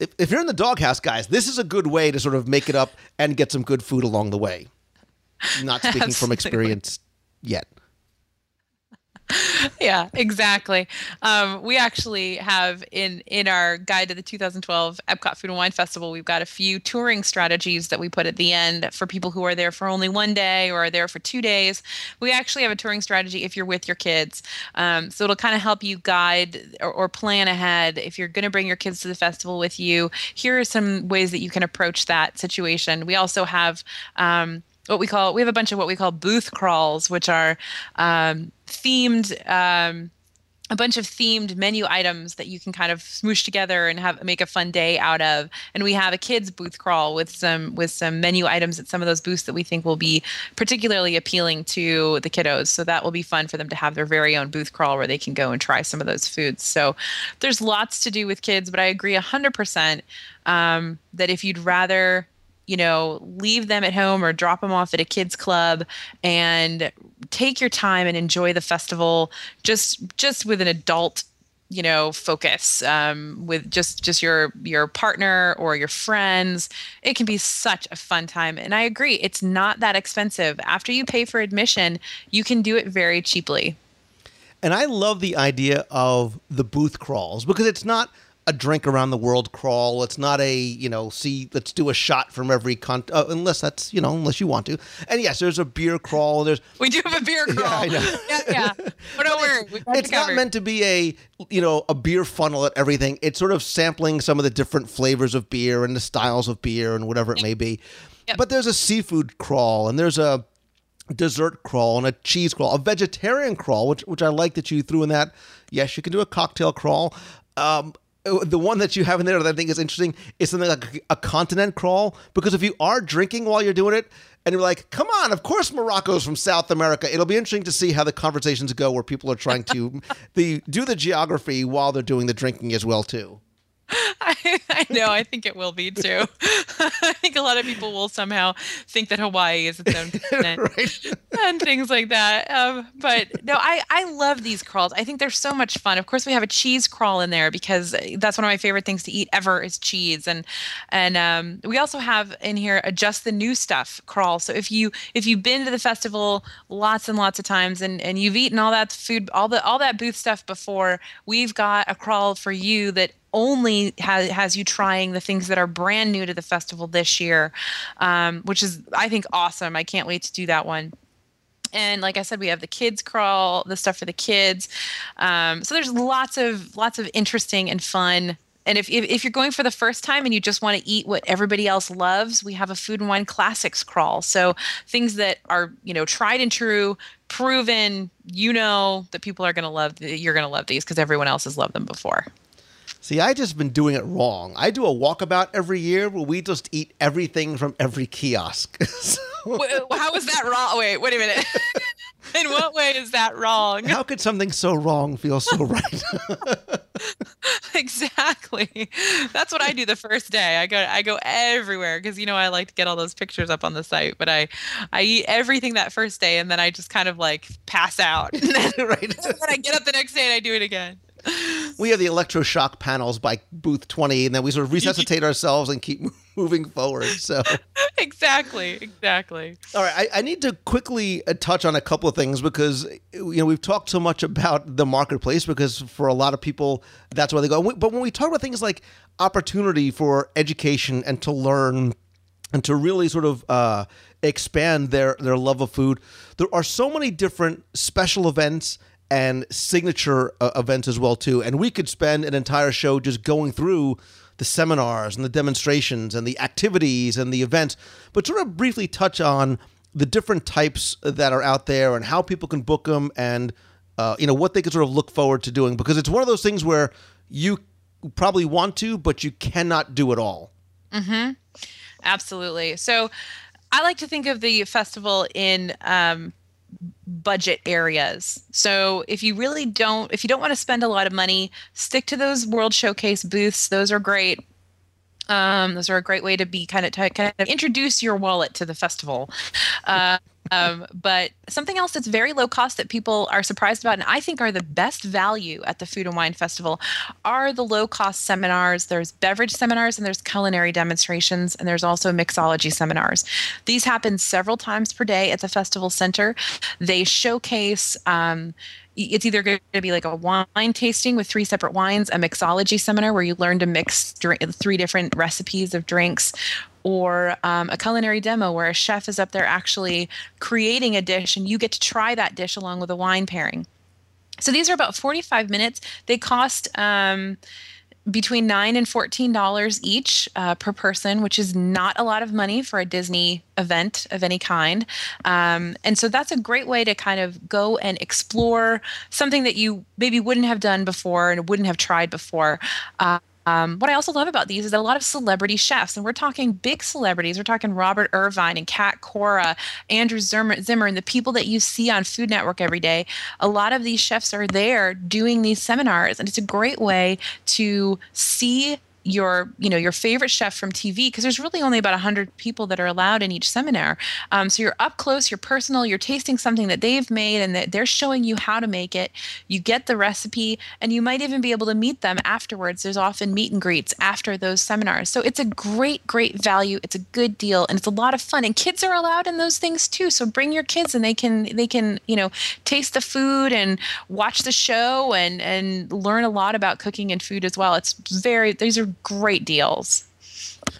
if, if you're in the doghouse, guys, this is a good way to sort of make it up and get some good food along the way. Not speaking from experience yet. yeah exactly. Um, we actually have in in our guide to the 2012 epcot food and wine festival we've got a few touring strategies that we put at the end for people who are there for only one day or are there for two days. We actually have a touring strategy if you're with your kids. Um, so it'll kind of help you guide or, or plan ahead. If you're going to bring your kids to the festival with you here are some ways that you can approach that situation. We also have um, what we call we have a bunch of what we call booth crawls which are um, themed um, a bunch of themed menu items that you can kind of smoosh together and have make a fun day out of. And we have a kids booth crawl with some with some menu items at some of those booths that we think will be particularly appealing to the kiddos. So that will be fun for them to have their very own booth crawl where they can go and try some of those foods. So there's lots to do with kids but i agree 100% um, that if you'd rather you know, leave them at home or drop them off at a kids club and take your time and enjoy the festival just just with an adult you know focus um, with just just your your partner or your friends. It can be such a fun time and i agree it's not that expensive. After you pay for admission you can do it very cheaply. And I love the idea of the booth crawls because it's not a drink around the world crawl. It's not a you know see let's do a shot from every con uh, unless that's you know unless you want to. And yes, there's a beer crawl. There's We do have a beer crawl. Know. yeah, yeah. But don't worry. we it's not meant to be a you know a beer funnel at everything. It's sort of sampling some of the different flavors of beer and the styles of beer and whatever it may be. Yep. But there's a seafood crawl and there's a dessert crawl and a cheese crawl, a vegetarian crawl, which which I like that you threw in that. Yes, you can do a cocktail crawl. Um, Uh, the one that you have in there that I think is interesting is something like a continent crawl because if you are drinking while you're doing it and you're like, come on, of course Morocco's from South America. It'll be interesting to see how the conversations go where people are trying to the do the geography while they're doing the drinking as well too. I, I know. I think it will be too. I think a lot of people will somehow think that Hawaii is its own continent right. and things like that. Um, but no, I, I love these crawls. I think they're so much fun. Of course, we have a cheese crawl in there because that's one of my favorite things to eat ever is cheese. And and um, we also have in here a just the new stuff crawl. So if you if you've been to the festival lots and lots of times and and you've eaten all that food, all the all that booth stuff before, we've got a crawl for you that only has, has you trying the things that are brand new to the festival this year, um, which is, I think, awesome. I can't wait to do that one. And like I said, we have the kids crawl, the stuff for the kids. Um, so there's lots of lots of interesting and fun. And if, if if you're going for the first time and you just want to eat what everybody else loves, we have a food and wine classics crawl. So things that are you know tried and true, proven. You know that people are going to love. You're going to love these because everyone else has loved them before. See, I just been doing it wrong. I do a walkabout every year where we just eat everything from every kiosk. So, how is that wrong? Wait, wait a minute. In what way is that wrong? how could something so wrong feel so right? exactly. That's what I do the first day. I go I go everywhere because you know I like to get all those pictures up on the site, but I I eat everything that first day and then I just kind of like pass out. right. and then. I get up the next day and I do it again. We have the electroshock panels by booth 20, and then we sort of resuscitate ourselves and keep moving forward. So, exactly, exactly. all right, I, I need to quickly uh, touch on a couple of things because you know we've talked so much about the marketplace because for a lot of people that's where they go. But when we talk about things like opportunity for education and to learn and to really sort of uh, expand their their love of food, there are so many different special events and signature uh, events as well too. And we could spend an entire show just going through the seminars and the demonstrations and the activities and the events, but sort of briefly touch on the different types that are out there and how people can book them and uh, you know what they can sort of look forward to doing because it's one of those things where you probably want to, but you cannot do it all. Absolutely. So I like to think of the festival in um, budget areas. So if you really don't, if you don't want to spend a lot of money, stick to those World Showcase booths. Those are great. Um, those are a great way to be kind of kind of introduce your wallet to the festival. Uh, um, but something else that's very low cost that people are surprised about, and I think are the best value at the Food and Wine Festival, are the low cost seminars. There's beverage seminars and there's culinary demonstrations, and there's also mixology seminars. These happen several times per day at the festival center. They showcase. Um, it's either going to be like a wine tasting with three separate wines, a mixology seminar where you learn to mix drink, three different recipes of drinks, or um, a culinary demo where a chef is up there actually creating a dish and you get to try that dish along with a wine pairing. So these are about 45 minutes. They cost um, between nine and fourteen dollars each uh, per person, which is not a lot of money for a Disney event of any kind. Um, and so that's a great way to kind of go and explore something that you maybe wouldn't have done before and wouldn't have tried before. Uh, um, what I also love about these is that a lot of celebrity chefs, and we're talking big celebrities, we're talking Robert Irvine and Cat Cora, Andrew Zimmern, Zimmern, and the people that you see on Food Network every day. A lot of these chefs are there doing these seminars, and it's a great way to see your you know your favorite chef from TV because there's really only about 100 people that are allowed in each seminar. Um, so you're up close, you're personal, you're tasting something that they've made and that they're showing you how to make it. You get the recipe and you might even be able to meet them afterwards. There's often meet and greets after those seminars. So it's a great great value. It's a good deal and it's a lot of fun and kids are allowed in those things too. So bring your kids and they can they can, you know, taste the food and watch the show and and learn a lot about cooking and food as well. It's very these are great deals.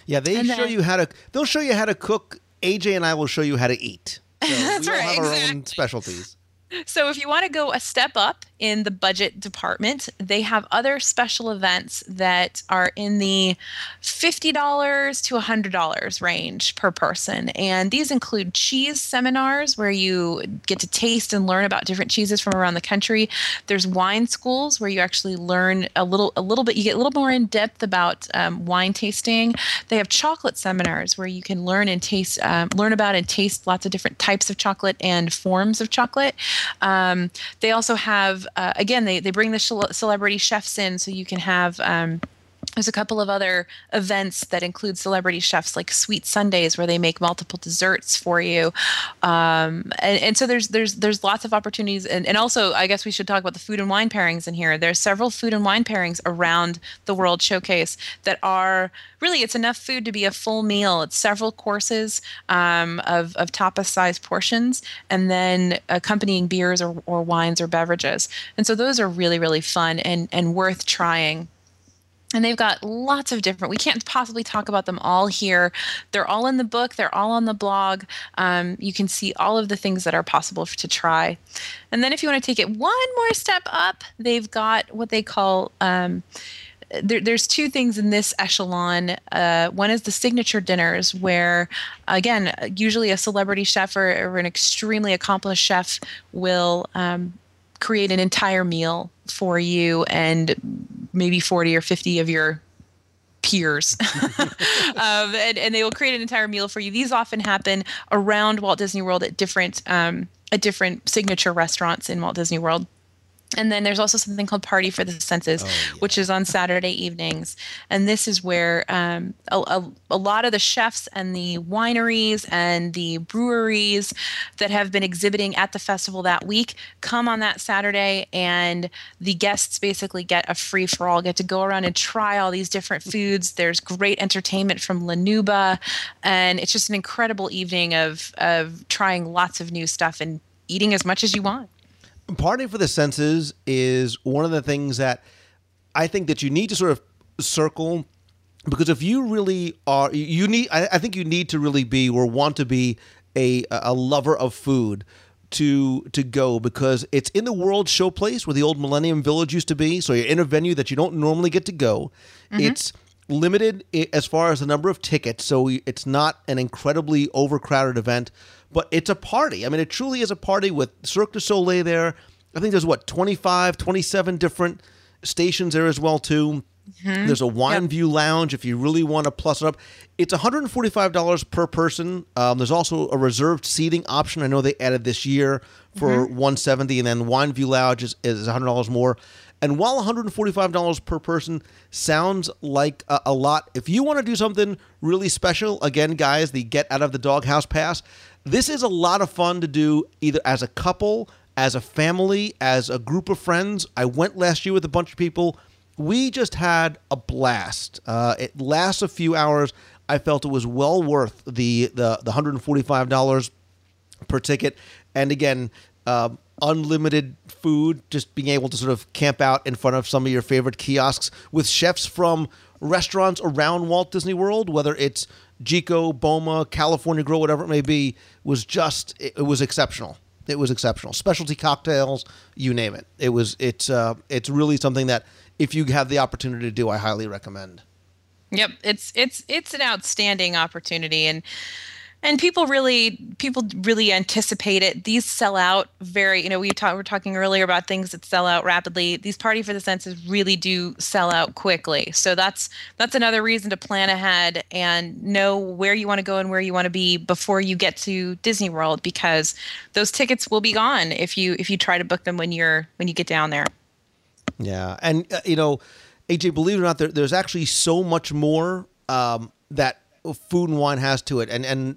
Yeah, they And show then- you how to. They'll show you how to cook. AJ and I will show you how to eat. So That's we all right, have our own specialties. So if you want to go a step up in the budget department, they have other special events that are in the $50 to $100 range per person. And these include cheese seminars where you get to taste and learn about different cheeses from around the country. There's wine schools where you actually learn a little a little bit you get a little more in depth about um, wine tasting. They have chocolate seminars where you can learn and taste um, learn about and taste lots of different types of chocolate and forms of chocolate. Um, they also have, uh, again, they, they bring the celebrity chefs in so you can have. Um, there's a couple of other events that include celebrity chefs like Sweet Sundays where they make multiple desserts for you, um, and, and so there's there's there's lots of opportunities, and, and also I guess we should talk about the food and wine pairings in here. There's several food and wine pairings around the World Showcase that are really it's enough food to be a full meal. It's several courses um, of of tapas sized portions, and then accompanying beers or, or wines or beverages, and so those are really really fun and and worth trying and they've got lots of different we can't possibly talk about them all here. They're all in the book they're all on the blog. Um, you can see all of the things that are possible to try. And then if you want to take it one more step up they've got what they call um, there, there's two things in this echelon. Uh, one is the signature dinners, where again, usually a celebrity chef or, or an extremely accomplished chef will um, create an entire meal for you and maybe 40 or 50 of your peers. Um, and, and they will create an entire meal for you. These often happen around walt disney world at different um, at different signature restaurants in walt disney world and then there's also something called Party for the Senses, which is on Saturday evenings. And this is where um, a, a, a lot of the chefs and the wineries and the breweries that have been exhibiting at the festival that week come on that Saturday. And the guests basically get a free for all, get to go around and try all these different foods. There's great entertainment from La Nouba. And it's just an incredible evening of, of trying lots of new stuff and eating as much as you want. Party for the senses is one of the things that I think that you need to sort of circle because if you really are, you need. I, I think you need to really be or want to be a a lover of food to to go because it's in the World Showplace where the old Millennium Village used to be. So you're in a venue that you don't normally get to go. Mm-hmm. It's limited as far as the number of tickets, so it's not an incredibly overcrowded event, but it's a party. I mean, it truly is a party with Cirque du Soleil there. I think there's what 25, 27 different stations there as well too. There's a wine view lounge if you really want to plus it up. It's $145 per person. Um, there's also a reserved seating option. I know they added this year for 170 and then wine view lounge is, is $100 more. And while $145 per person sounds like a, a lot, if you want to do something really special, again, guys, the Get Out of the Doghouse Pass, this is a lot of fun to do either as a couple, as a family, as a group of friends. I went last year with a bunch of people. We just had a blast. Uh, it lasts a few hours. I felt it was well worth the the, the $145 per ticket. And again, uh, unlimited food, just being able to sort of camp out in front of some of your favorite kiosks with chefs from restaurants around Walt Disney World, whether it's Jiko, Boma, California Grill, whatever it may be, was just it, it was exceptional. It was exceptional. Specialty cocktails, you name it. It was it's uh, it's really something that if you have the opportunity to do, I highly recommend. Yep, it's it's it's an outstanding opportunity and and people really people really anticipate it. These sell out very, you know, we talk, were talking earlier about things that sell out rapidly. These party for the senses really do sell out quickly. So that's that's another reason to plan ahead and know where you want to go and where you want to be before you get to Disney World because those tickets will be gone if you if you try to book them when you're when you get down there. Yeah, and uh, you know, AJ, believe it or not, there, there's actually so much more um, that food and wine has to it, and and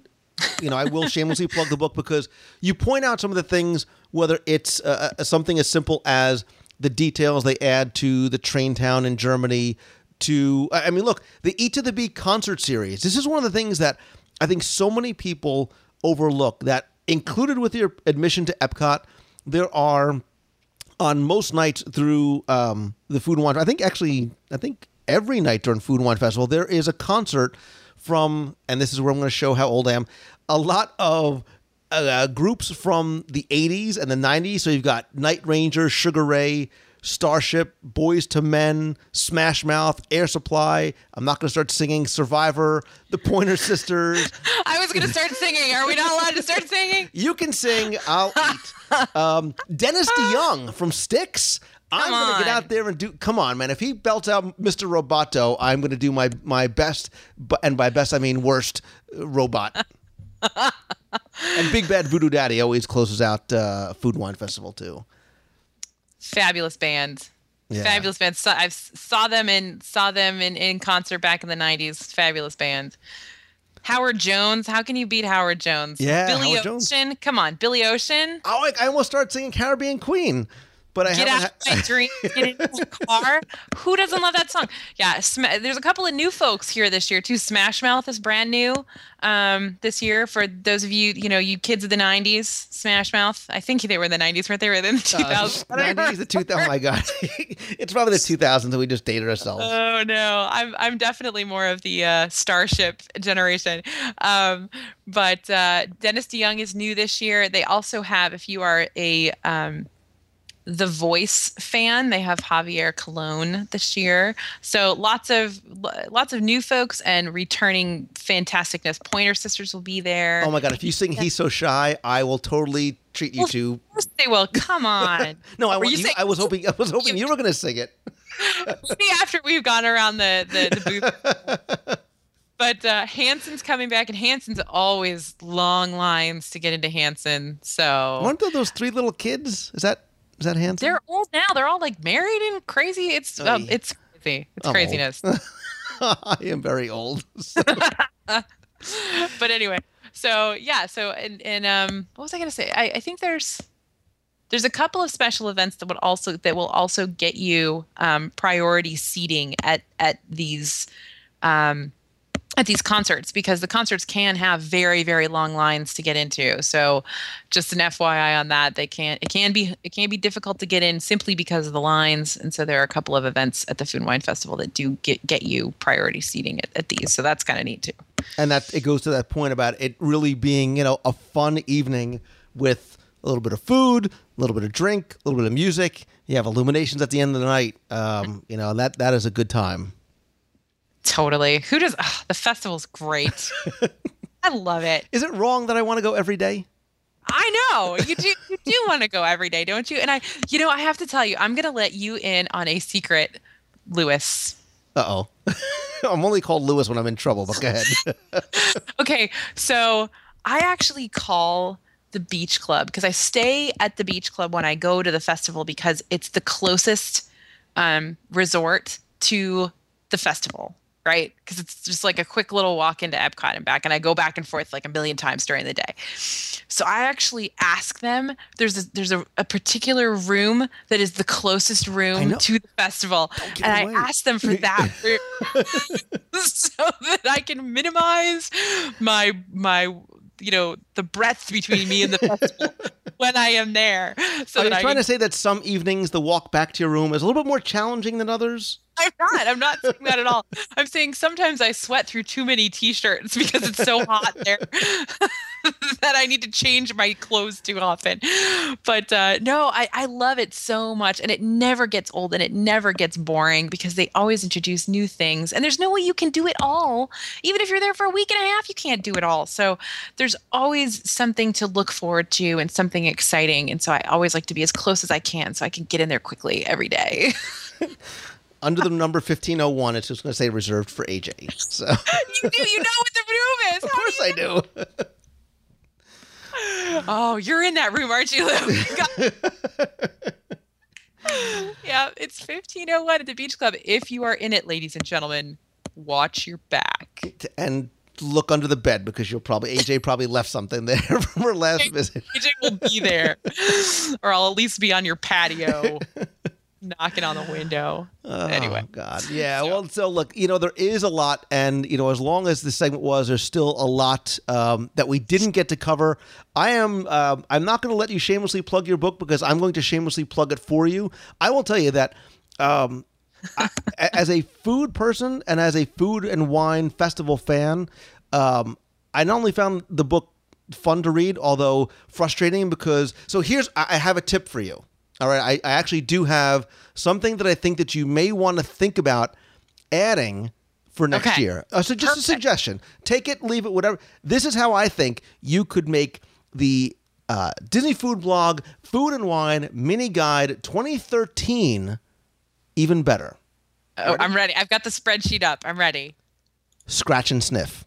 you know I will shamelessly plug the book because you point out some of the things, whether it's uh, uh, something as simple as the details they add to the train town in Germany. To I mean, look, the E to the B concert series. This is one of the things that I think so many people overlook. That included with your admission to Epcot, there are on most nights through um, the Food and Wine. I think actually, I think every night during Food and Wine Festival there is a concert from, and this is where I'm going to show how old I am. A lot of uh, groups from the 80s and the 90s. So you've got Night Ranger, Sugar Ray, Starship, Boyz II Men, Smash Mouth, Air Supply. I'm not going to start singing Survivor, The Pointer Sisters. I was going to start singing. Are we not allowed to start singing? You can sing, I'll eat. Um, Dennis DeYoung from Styx. I'm going to get out there and do. Come on, man! If he belts out Mr. Roboto, I'm going to do my my best, and by best I mean worst uh, robot. and Big Bad Voodoo Daddy always closes out uh, Food Wine Festival too. Fabulous band. Yeah. Fabulous band. So I saw them in saw them in, in concert back in the '90s. Fabulous band. Howard Jones. How can you beat Howard Jones? Yeah, Billy Howard Jones. Ocean. Come on, Billy Ocean. Oh, I, I almost started singing Caribbean Queen, but I Get out of my dream. Get into the car. Who doesn't love that song? Yeah, Sma- there's a couple of new folks here this year too. Smash Mouth is brand new um, this year for those of you, you know, you kids of the '90s. Smash Mouth. I think they were in the '90s, weren't they? Were they in the 2000s? Uh, 90s, the 2000. Oh my god, it's probably the 2000s that we just dated ourselves. Oh no, I'm I'm definitely more of the uh, Starship generation. Um, but uh, Dennis DeYoung is new this year. They also have, if you are a um, the Voice fan, they have Javier Colon this year. So lots of lots of new folks and returning fantasticness. Pointer Sisters will be there. Oh my god, if you sing "He's So Shy," I will totally treat you Well, to. Of course they will. Come on. No, I, you you, saying- I was hoping. I was hoping you were going to sing it. maybe after we've gone around the the, the booth. But uh, Hanson's coming back, and Hanson's always long lines to get into Hanson. So Weren't there those three little kids? Is that is that Hanson? they're old now. They're all like married and crazy. It's um, it's crazy. It's I'm craziness. I am very old. but anyway, so yeah, so and and um, what was I gonna say? I, I think there's there's a couple of special events that would also that will also get you um, priority seating at at these um, at these concerts because the concerts can have very very long lines to get into. So just an FYI on that, they can it can be it can be difficult to get in simply because of the lines. And so there are a couple of events at the Food and Wine Festival that do get get you priority seating at, at these. So that's kind of neat too. and that it goes to that point about it really being you know a fun evening with a little bit of food, a little bit of drink, a little bit of music. You have illuminations at the end of the night. Um, you know, that that is a good time. Totally. Who does ugh, the festival's great. I love it. Is it wrong that I want to go every day? I know. You do you do want to go every day, don't you? And I you know, I have to tell you, I'm going to let you in on a secret, Lewis. Uh oh. I'm only called Lewis when I'm in trouble, but go ahead. Okay, so I actually call the beach club because I stay at the beach club when I go to the festival because it's the closest um, resort to the festival, right? Because it's just like a quick little walk into Epcot and back, and I go back and forth like a million times during the day. So I actually ask them. There's a, there's a, a particular room that is the closest room to the festival, and I away. ask them for that room so that I can minimize my my you know the breadth between me and the festival when I am there. So Are you I trying can, to say that some evenings the walk back to your room is a little bit more challenging than others? I'm not. I'm not saying that at all. I'm saying sometimes I sweat through too many t-shirts because it's so hot there that I need to change my clothes too often. But uh, no, I, I love it so much, and it never gets old and it never gets boring because they always introduce new things. And there's no way you can do it all. Even if you're there for a week and a half, you can't do it all. So there's always something to look forward to and something exciting. And so I always like to be as close as I can so I can get in there quickly every day. Under the number 1501, it's just going to say reserved for AJ. So, of you do. You know what the room is. How do course I do. Oh, you're in that room, aren't you, Lou? Yeah, it's 1501 at the beach club. If you are in it, ladies and gentlemen, watch your back. and look under the bed because you'll probably AJ probably left something there from her last visit. AJ will be there, or I'll at least be on your patio, knocking on the window. anyway, Oh, God. Yeah. Well, so look, you know, there is a lot. And, you know, as long as this segment was, there's still a lot um, that we didn't get to cover. I am, um, I'm not going to let you shamelessly plug your book because I'm going to shamelessly plug it for you. I will tell you that. Um, I, as a food person and as a food and wine festival fan, um, I not only found the book fun to read, although frustrating because. So here's I have a tip for you. All right, I, I actually do have something that I think that you may want to think about adding for next Okay. year. Uh, so just a suggestion: take it, leave it, whatever. This is how I think you could make the uh, Disney Food Blog Food and Wine Mini Guide 2013 even better. oh, I'm ready. I've got the spreadsheet up. I'm ready. Scratch and sniff.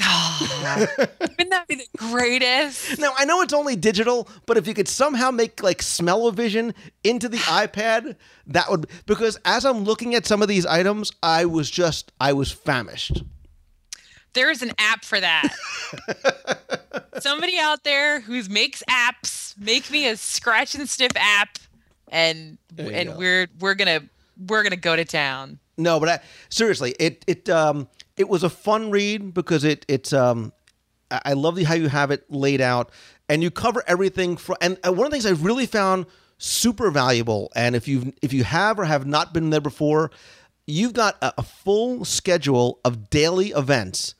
Ah. Wouldn't that be the greatest? Now I know it's only digital, but if you could somehow make like smell-o-vision into the iPad, that would because as I'm looking at some of these items, I was just I was famished. There is an app for that. Somebody out there who makes apps, make me a scratch and sniff app, and and go. we're we're gonna we're gonna go to town. No, but I, seriously, it it um it was a fun read because it it's um I love the how you have it laid out and you cover everything for and one of the things I've really found super valuable and if you if you have or have not been there before, you've got a, a full schedule of daily events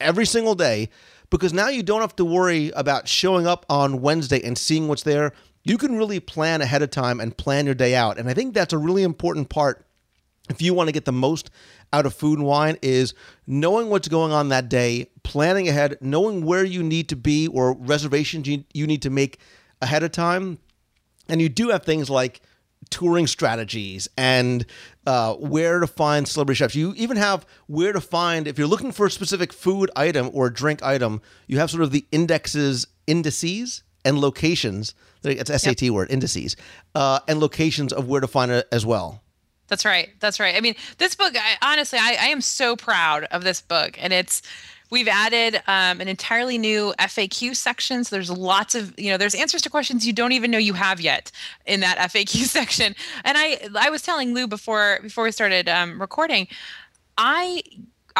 every single day because now you don't have to worry about showing up on Wednesday and seeing what's there. You can really plan ahead of time and plan your day out. And I think that's a really important part if you want to get the most out of food and wine is knowing what's going on that day, planning ahead, knowing where you need to be or reservations you, need to make ahead of time. And you do have things like touring strategies and uh, where to find celebrity chefs. You even have where to find, if you're looking for a specific food item or drink item, you have sort of the indexes, indices, and locations. It's SAT word, indices, uh, and locations of where to find it as well. That's right. That's right. I mean, this book, I, honestly, I, I am so proud of this book. And it's, we've added um, an entirely new FAQ section. So there's lots of, you know, there's answers to questions you don't even know you have yet in that FAQ section. And I, I was telling Lou before, before we started um, recording, I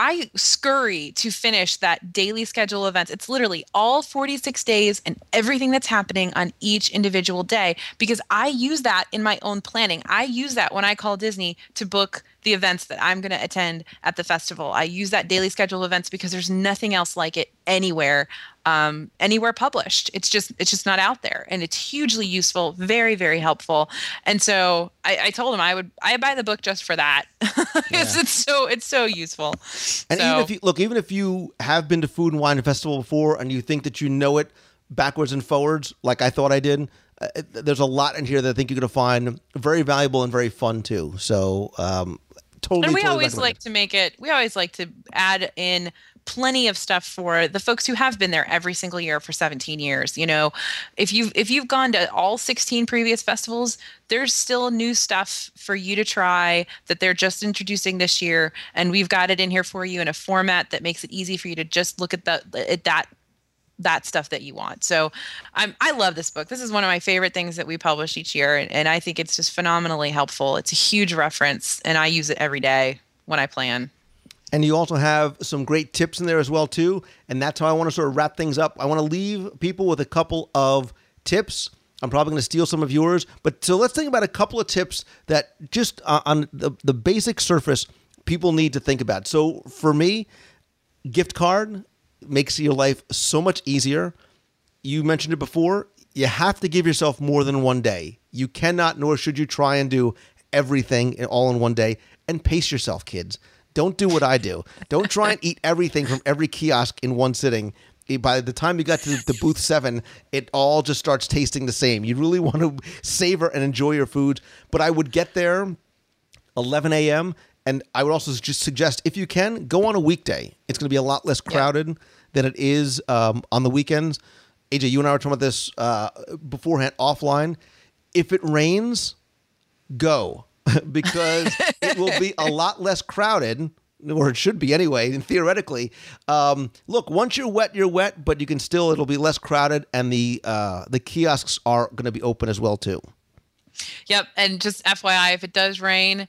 I scurry to finish that daily schedule of events. It's literally all 46 days and everything that's happening on each individual day because I use that in my own planning. I use that when I call Disney to book the events that I'm going to attend at the festival. I use that daily schedule of events because there's nothing else like it anywhere um, anywhere published. It's just it's just not out there, and it's hugely useful, very very helpful. And so I, I told him I would I buy the book just for that. it's, it's so it's so useful. And so, even if you look, even if you have been to Food and Wine Festival before and you think that you know it backwards and forwards, like I thought I did, uh, there's a lot in here that I think you're going to find very valuable and very fun too. So, um, totally. and we totally always like to make it we always like to add in plenty of stuff for the folks who have been there every single year for 17 years you know if you've if you've gone to all 16 previous festivals there's still new stuff for you to try that they're just introducing this year and we've got it in here for you in a format that makes it easy for you to just look at the at that that stuff that you want. So I'm, I love this book. This is one of my favorite things that we publish each year. And, and I think it's just phenomenally helpful. It's a huge reference and I use it every day when I plan. And you also have some great tips in there as well too. And that's how I want to sort of wrap things up. I want to leave people with a couple of tips. I'm probably going to steal some of yours, but so let's think about a couple of tips that just uh, on the, the basic surface people need to think about. So for me, gift card makes your life so much easier. You mentioned it before. You have to give yourself more than one day. You cannot, nor should you try and do everything all in one day. And pace yourself, kids. Don't do what I do. Don't try and eat everything from every kiosk in one sitting. By the time you got to the booth seven, it all just starts tasting the same. You really want to savor and enjoy your food. But I would get there 11 a.m. And I would also just suggest, if you can, go on a weekday. It's going to be a lot less crowded than it is um, on the weekends. AJ, you and I were talking about this uh, beforehand offline. If it rains, go because it will be a lot less crowded. Or it should be anyway, and theoretically. Um, look, once you're wet, you're wet, but you can still. It'll be less crowded, and the uh, the kiosks are going to be open as well too. Yep. And just FYI, if it does rain,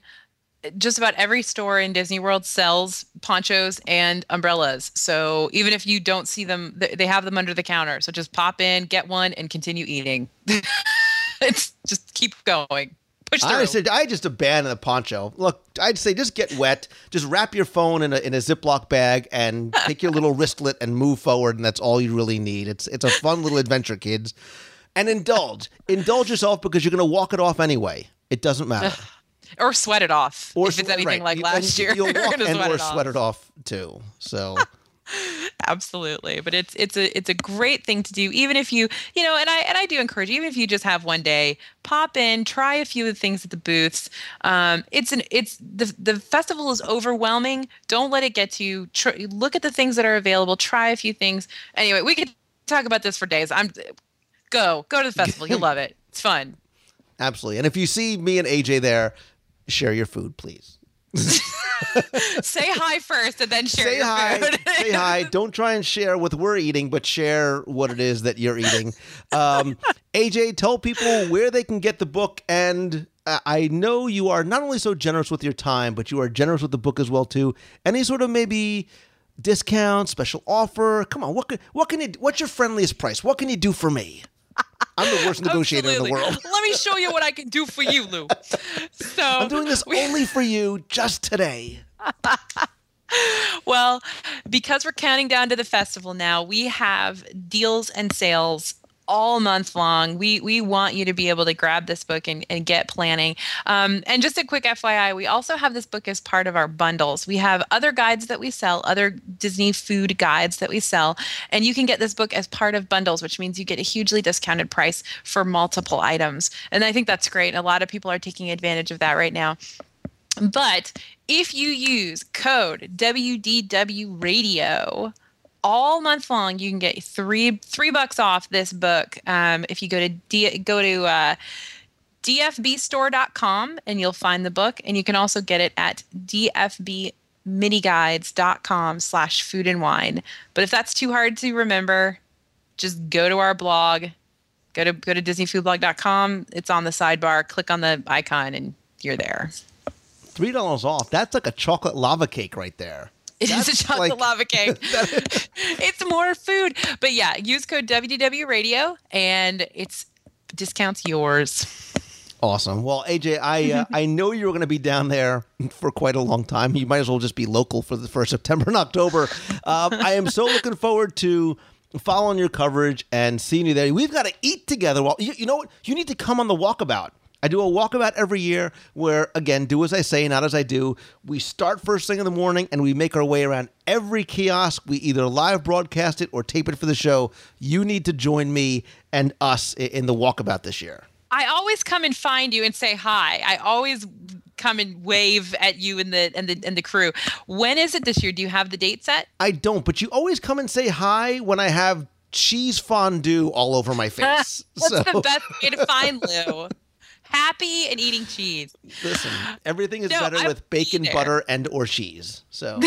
just about every store in Disney World sells ponchos and umbrellas. So even if you don't see them, they have them under the counter. So just pop in, get one, and continue eating. it's just keep going. Push through. I said I just abandon the poncho. Look, I'd say just get wet, just wrap your phone in a in a Ziploc bag and take your little wristlet and move forward, and that's all you really need. It's it's a fun little adventure, kids. And indulge, indulge yourself because you're going to walk it off anyway. It doesn't matter. Or sweat it off Or if it's anything right. like last and year. You'll You're walk and sweat or it off. sweat it off too. So absolutely but it's it's a it's a great thing to do even if you you know and i and i do encourage even if you just have one day pop in try a few of the things at the booths um it's an it's the the festival is overwhelming don't let it get to you tr- look at the things that are available try a few things anyway we could talk about this for days i'm go go to the festival you'll love it it's fun absolutely. And if you see me and AJ there, share your food, please. say hi first and then share say your hi. food say hi. Don't try and share what we're eating, but share what it is that you're eating. Um, AJ, tell people where they can get the book. And uh, I know you are not only so generous with your time, but you are generous with the book as well too. Any sort of maybe discount, special offer? Come on, what can what can you? What's your friendliest price? What can you do for me? I'm the worst negotiator in the world. Let me show you what I can do for you, Lou. So I'm doing this we- only for you, just today. Well, because we're counting down to the festival now, we have deals and sales all month long. We we want you to be able to grab this book and, and get planning. Um, and just a quick FYI, we also have this book as part of our bundles. We have other guides that we sell, other Disney food guides that we sell, and you can get this book as part of bundles, which means you get a hugely discounted price for multiple items. And I think that's great. A lot of people are taking advantage of that right now. But if you use code WDW Radio all month long, you can get three three bucks off this book. Um, if you go to D, go to uh, dfbstore.com and you'll find the book, and you can also get it at dfbminiguides.com slash food and wine. But if that's too hard to remember, just go to our blog. Go to go to disneyfoodblog.com. It's on the sidebar. Click on the icon, and you're there. Three dollars off. That's like a chocolate lava cake right there. It is a chocolate like- lava cake. it's more food. But yeah, use code WDW Radio and it's discounts yours. Awesome. Well, AJ, I uh, I know you're going to be down there for quite a long time. You might as well just be local for the for September and October. Um, I am so looking forward to following your coverage and seeing you there. We've got to eat together. Well, you, you know what? You need to come on the walkabout. I do a walkabout every year where, again, do as I say, not as I do. We start first thing in the morning and we make our way around every kiosk. We either live broadcast it or tape it for the show. You need to join me and us in the walkabout this year. I always come and find you and say hi. I always come and wave at you and the and the and the crew. When is it this year? Do you have the date set? I don't, but you always come and say hi when I have cheese fondue all over my face. That's so the best way to find Lou. Happy and eating cheese. listen, everything is No, better I with bacon, there. butter, and or cheese. So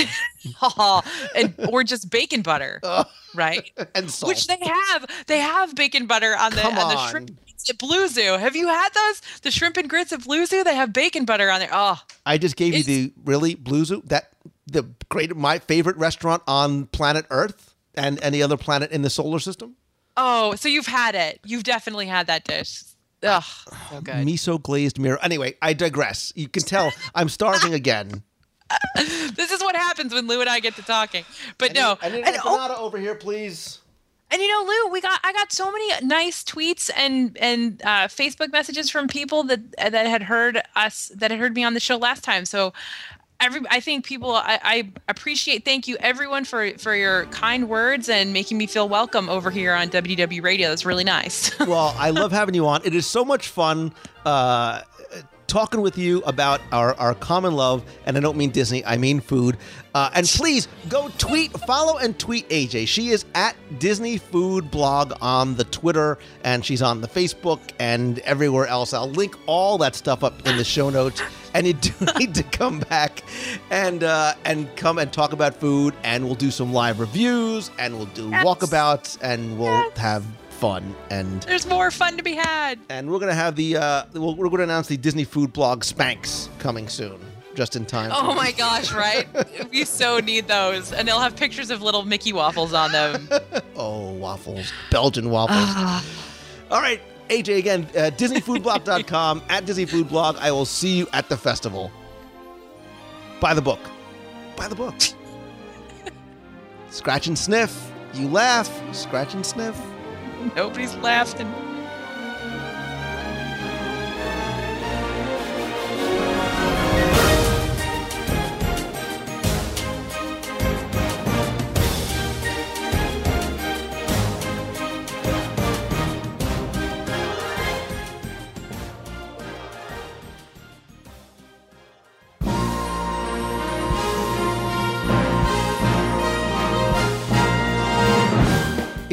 and or just bacon butter. Oh. right? and salt. Which they have. They have bacon butter on the Come on the shrimp grits at Blue Zoo. Have you had those? The shrimp and grits at Blue Zoo? They have bacon butter on there. Oh, I just gave you the really Blue Zoo that the great my favorite restaurant on planet Earth and any other planet in the solar system. oh, so you've had it. You've definitely had that dish. Ugh, so good. Miso glazed mero. Anyway, I digress. You can tell I'm starving again. This is what happens when Lou and I get to talking. But no, I need and, an oh, over here, please. And you know, Lou, we got I got so many nice tweets and and uh, Facebook messages from people that that had heard us that had heard me on the show last time. So every I think people I, I appreciate thank you everyone for for your kind words and making me feel welcome over here on WW Radio. That's really nice. well, I love having you on. It is so much fun uh, talking with you about our, our common love. And I don't mean Disney, I mean food. Uh, and please go tweet, follow and tweet AJ. She is at Disney Food Blog on the Twitter, and she's on the Facebook and everywhere else. I'll link all that stuff up in the show notes. And you do need to come back and uh, and come and talk about food, and we'll do some live reviews, and we'll do Yes. walkabouts, and we'll have fun and There's more fun to be had. and we're gonna have the uh, we'll, we're gonna announce the Disney food blog Spanx coming soon, just in time. Oh my gosh, right? we so need those. And they'll have pictures of little Mickey waffles on them. Oh, waffles, Belgian waffles. Ah. All right, AJ again, uh, DisneyFoodBlog.com at Disney Food Blog. I will see you at the festival. Buy the book. Buy the book. Scratch and sniff. You laugh. Scratch and sniff. Nobody's laughing.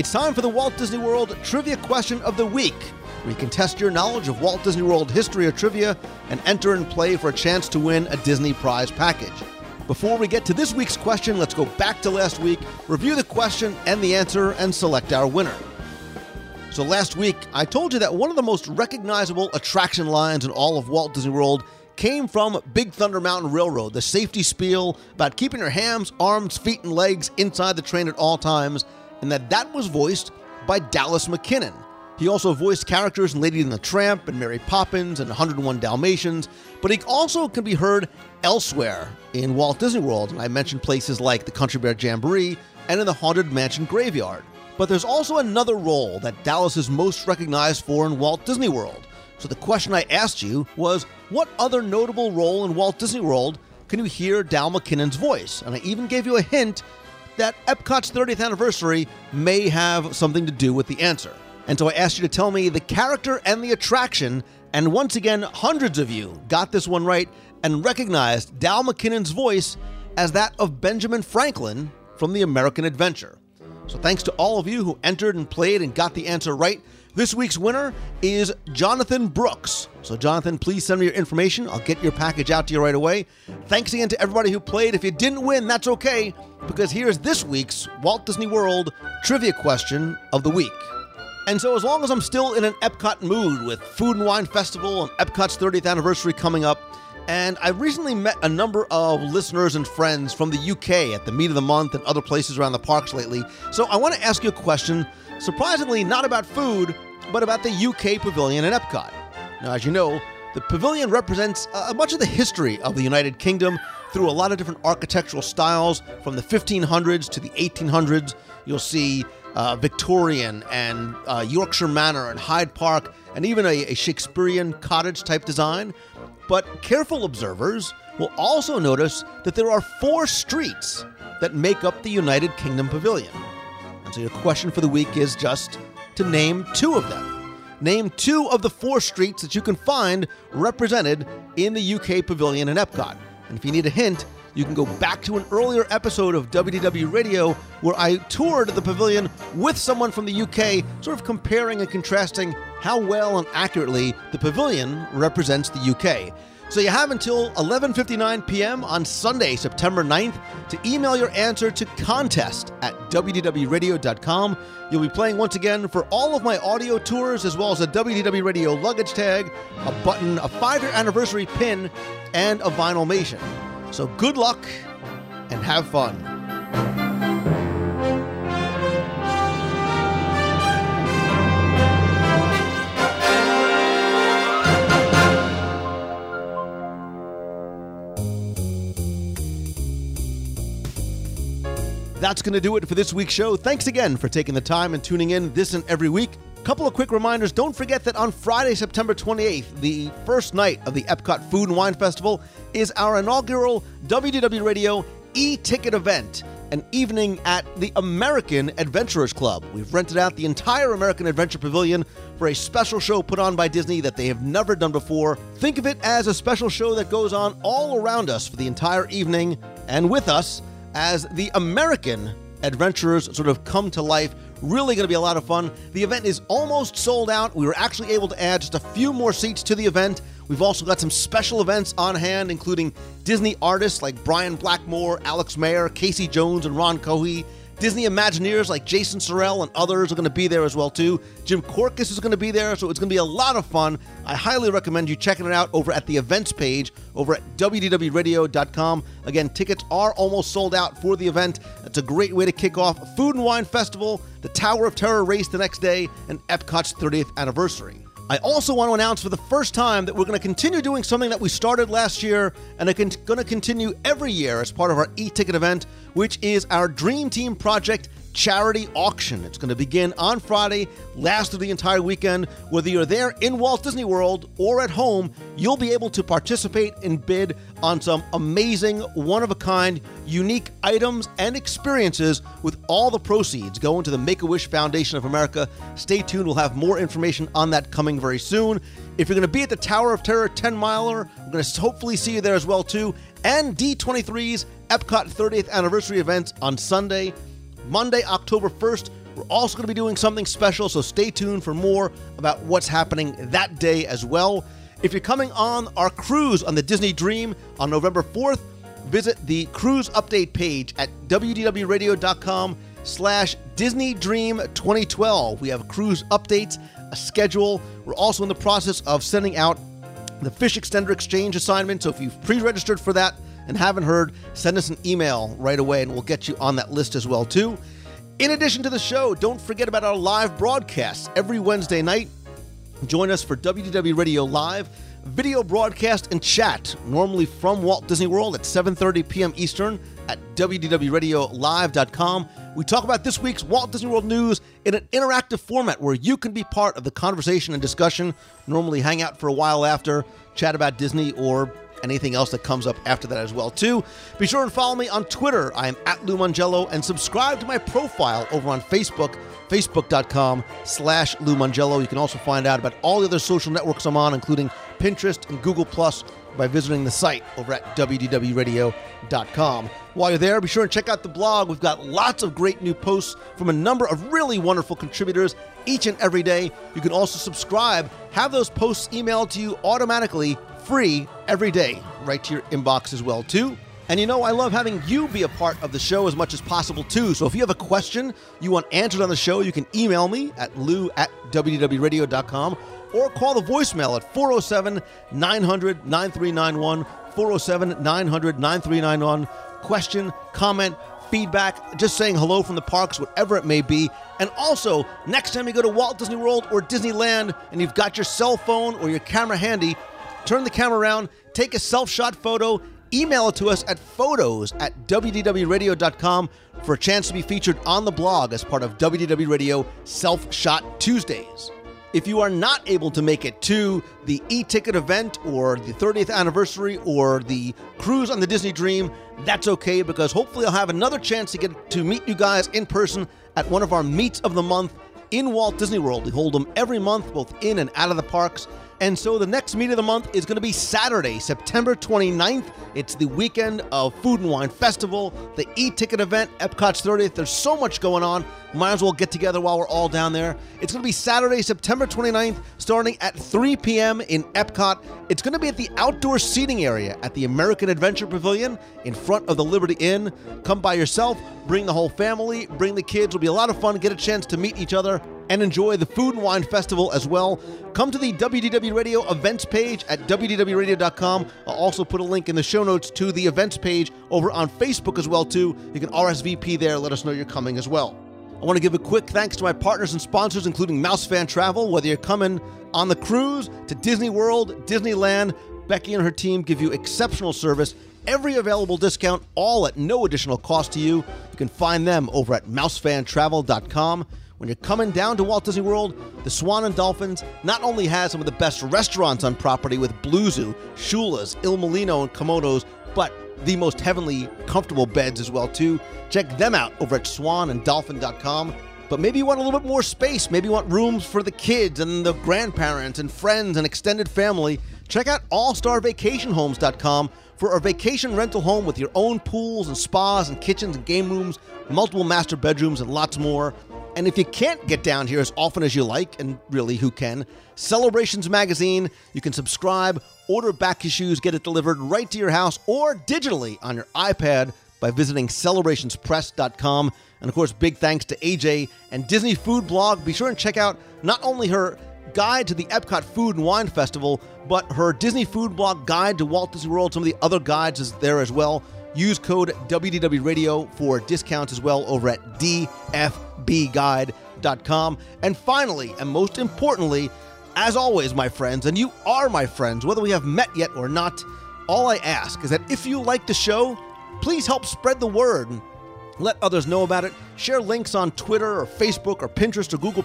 It's time for the Walt Disney World Trivia Question of the Week, you can test your knowledge of Walt Disney World history or trivia and enter and play for a chance to win a Disney prize package. Before we get to this week's question, let's go back to last week, review the question and the answer, and select our winner. So last week, I told you that one of the most recognizable attraction lines in all of Walt Disney World came from Big Thunder Mountain Railroad, the safety spiel about keeping your hams, arms, feet, and legs inside the train at all times, and that that was voiced by Dallas McKennon. He also voiced characters in Lady and the Tramp and Mary Poppins and 101 Dalmatians, but he also can be heard elsewhere in Walt Disney World. And I mentioned places like the Country Bear Jamboree and in the Haunted Mansion Graveyard. But there's also another role that Dallas is most recognized for in Walt Disney World. So the question I asked you was what other notable role in Walt Disney World can you hear Dal McKennon's voice? And I even gave you a hint that Epcot's 30th anniversary may have something to do with the answer. And so I asked you to tell me the character and the attraction, and once again, hundreds of you got this one right and recognized Dal McKennon's voice as that of Benjamin Franklin from The American Adventure. So thanks to all of you who entered and played and got the answer right. This week's winner is Jonathan Brooks. So, Jonathan, please send me your information. I'll get your package out to you right away. Thanks again to everybody who played. If you didn't win, that's okay, because here's this week's Walt Disney World trivia question of the week. And so, as long as I'm still in an Epcot mood with Food and Wine Festival and Epcot's 30th anniversary coming up, and I recently met a number of listeners and friends from the UK at the Meet of the Month and other places around the parks lately. So, I want to ask you a question, surprisingly, not about food, but about the UK Pavilion in Epcot. Now, as you know, the pavilion represents uh, much of the history of the United Kingdom through a lot of different architectural styles from the 1500s to the 1800s. You'll see uh, Victorian and uh, Yorkshire Manor and Hyde Park, and even a, a Shakespearean cottage type design. But careful observers will also notice that there are four streets that make up the United Kingdom Pavilion. And so your question for the week is just to name two of them. Name two of the four streets that you can find represented in the UK Pavilion in Epcot. And if you need a hint, you can go back to an earlier episode of WDW Radio where I toured the pavilion with someone from the UK, sort of comparing and contrasting how well and accurately the pavilion represents the UK. So you have until 11:59 p.m. on Sunday, September 9th to email your answer to contest at wdwradio.com. You'll be playing once again for all of my audio tours as well as a WDW Radio luggage tag, a button, a 5-year anniversary pin, and a Vinylmation. So good luck and have fun. That's going to do it for this week's show. Thanks again for taking the time and tuning in this and every week. Couple of quick reminders. Don't forget that on Friday, September 28th, the first night of the Epcot Food and Wine Festival, is our inaugural WDW Radio e ticket event. an evening at the American Adventurers Club. We've rented out the entire American Adventure Pavilion for a special show put on by Disney that they have never done before. Think of it as a special show that goes on all around us for the entire evening and with us as the American adventurers sort of come to life. Really going to be a lot of fun. The event is almost sold out. We were actually able to add just a few more seats to the event. We've also got some special events on hand, including Disney artists like Brian Blackmore, Alex Maher, Casey Jones, and Ron Cohee. Disney Imagineers like Jason Surrell and others are going to be there as well too. Jim Korkis is going to be there, so it's going to be a lot of fun. I highly recommend you checking it out over at the events page over at wdwradio.com. Again, tickets are almost sold out for the event. It's a great way to kick off Food and Wine Festival, the Tower of Terror race the next day, and Epcot's 30th anniversary. I also want to announce for the first time that we're going to continue doing something that we started last year and are going to continue every year as part of our e ticket event, which is our Dream Team Project charity auction. It's going to begin on Friday, last of the entire weekend. Whether you're there in Walt Disney World or at home, you'll be able to participate and bid on some amazing, one of a kind, unique items and experiences with all the proceeds going to the Make a Wish Foundation of America. Stay tuned, we'll have more information on that coming very soon. If you're going to be at the Tower of Terror 10 miler, we're going to hopefully see you there as well too. And D23's Epcot 30th anniversary events on Sunday. Monday, October 1st. We're also going to be doing something special, so stay tuned for more about what's happening that day as well. If you're coming on our cruise on the Disney Dream on November 4th, visit the cruise update page at wdwradio.com slash Disney Dream 2012. We have cruise updates, a schedule. We're also in the process of sending out the Fish Extender Exchange assignment, so if you've pre-registered for that, and haven't heard, send us an email right away and we'll get you on that list as well too. In addition to the show, don't forget about our live broadcasts every Wednesday night. Join us for WDW Radio Live, video broadcast and chat, normally from Walt Disney World at 7:30 p.m. Eastern at wdwradiolive.com. We talk about this week's Walt Disney World news in an interactive format where you can be part of the conversation and discussion. Normally hang out for a while after, chat about Disney or anything else that comes up after that as well too. Be sure and follow me on Twitter. I am at Lou Mongello and subscribe to my profile over on Facebook, facebook.com slash Lou Mongello. You can also find out about all the other social networks I'm on, including Pinterest and Google Plus by visiting the site over at wdwradio.com. While you're there, be sure and check out the blog. We've got lots of great new posts from a number of really wonderful contributors each and every day. You can also subscribe, have those posts emailed to you automatically free every day, right to your inbox as well too. And you know, I love having you be a part of the show as much as possible too. So if you have a question you want answered on the show, you can email me at lou at wdwradio.com or call the voicemail at 407 900 9391. 407 900 9391. Question, comment, feedback, just saying hello from the parks, whatever it may be. And also, next time you go to Walt Disney World or Disneyland and you've got your cell phone or your camera handy, turn the camera around, take a self shot photo, email it to us at photos at wdwradio.com for a chance to be featured on the blog as part of WDW Radio Self Shot Tuesdays. If you are not able to make it to the e ticket event or the 30th anniversary or the cruise on the Disney Dream, that's okay because hopefully I'll have another chance to get to meet you guys in person at one of our meets of the month in Walt Disney World. We hold them every month, both in and out of the parks. And so the next meet of the month is going to be Saturday, September 29th. It's the weekend of Food and Wine Festival, the e-ticket event, Epcot's 30th. There's so much going on. Might as well get together while we're all down there. It's going to be Saturday, September 29th, starting at 3 p.m. in Epcot. It's going to be at the outdoor seating area at the American Adventure Pavilion in front of the Liberty Inn. Come by yourself, bring the whole family, bring the kids. It'll be a lot of fun. Get a chance to meet each other and enjoy the Food and Wine Festival as well. Come to the WDW Radio events page at WDWRadio.com. I'll also put a link in the show notes to the events page over on Facebook as well too. You can RSVP there. Let us know you're coming as well. I want to give a quick thanks to my partners and sponsors, including Mouse Fan Travel. Whether you're coming on the cruise to Disney World, Disneyland, Becky and her team give you exceptional service every available discount, all at no additional cost to you. You can find them over at mousefantravel.com. When you're coming down to Walt Disney World, the Swan and Dolphins not only has some of the best restaurants on property with Blue Zoo, Shula's, Il Molino, and Komodo's, but the most heavenly, comfortable beds as well too. Check them out over at swananddolphin.com. But maybe you want a little bit more space. Maybe you want rooms for the kids and the grandparents and friends and extended family. Check out allstarvacationhomes.com for a vacation rental home with your own pools and spas and kitchens and game rooms, multiple master bedrooms, and lots more. And if you can't get down here as often as you like, and really who can, Celebrations Magazine, you can subscribe, order back issues, get it delivered right to your house or digitally on your iPad by visiting celebrationspress.com. And of course, big thanks to AJ and Disney Food Blog. Be sure and check out not only her guide to the Epcot Food and Wine Festival, but her Disney Food Blog guide to Walt Disney World. Some of the other guides is there as well. Use code WDW Radio for discounts as well over at dfbguide.com. And finally, and most importantly, as always, my friends, and you are my friends, whether we have met yet or not, all I ask is that if you like the show, please help spread the word let others know about it. Share links on Twitter or Facebook or Pinterest or Google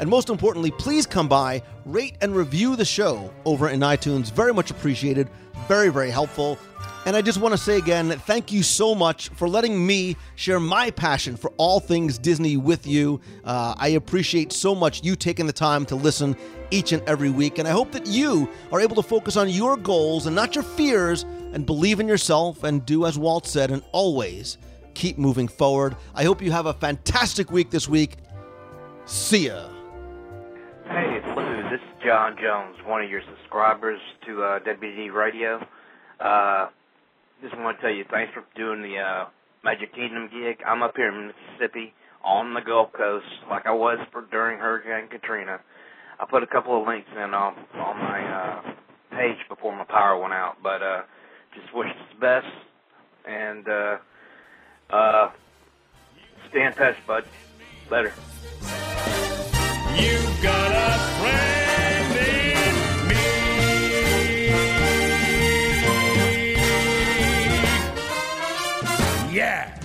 and most importantly, please come by, rate and review the show over in iTunes. Very much appreciated. Very, very helpful. And I just want to say again, thank you so much for letting me share my passion for all things Disney with you. Uh, I appreciate so much you taking the time to listen each and every week. And I hope that you are able to focus on your goals and not your fears and believe in yourself and do as Walt said and always keep moving forward. I hope you have a fantastic week this week. See ya. Hey, Lou. This is John Jones, one of your subscribers to uh, WD Radio. Uh, just want to tell you thanks for doing the uh, Magic Kingdom gig. I'm up here in Mississippi on the Gulf Coast, like I was for during Hurricane Katrina. I put a couple of links in on on my uh, page before my power went out, but uh, just wish the best and uh, uh, stay in touch, bud. Later. You've got a friend. yeah!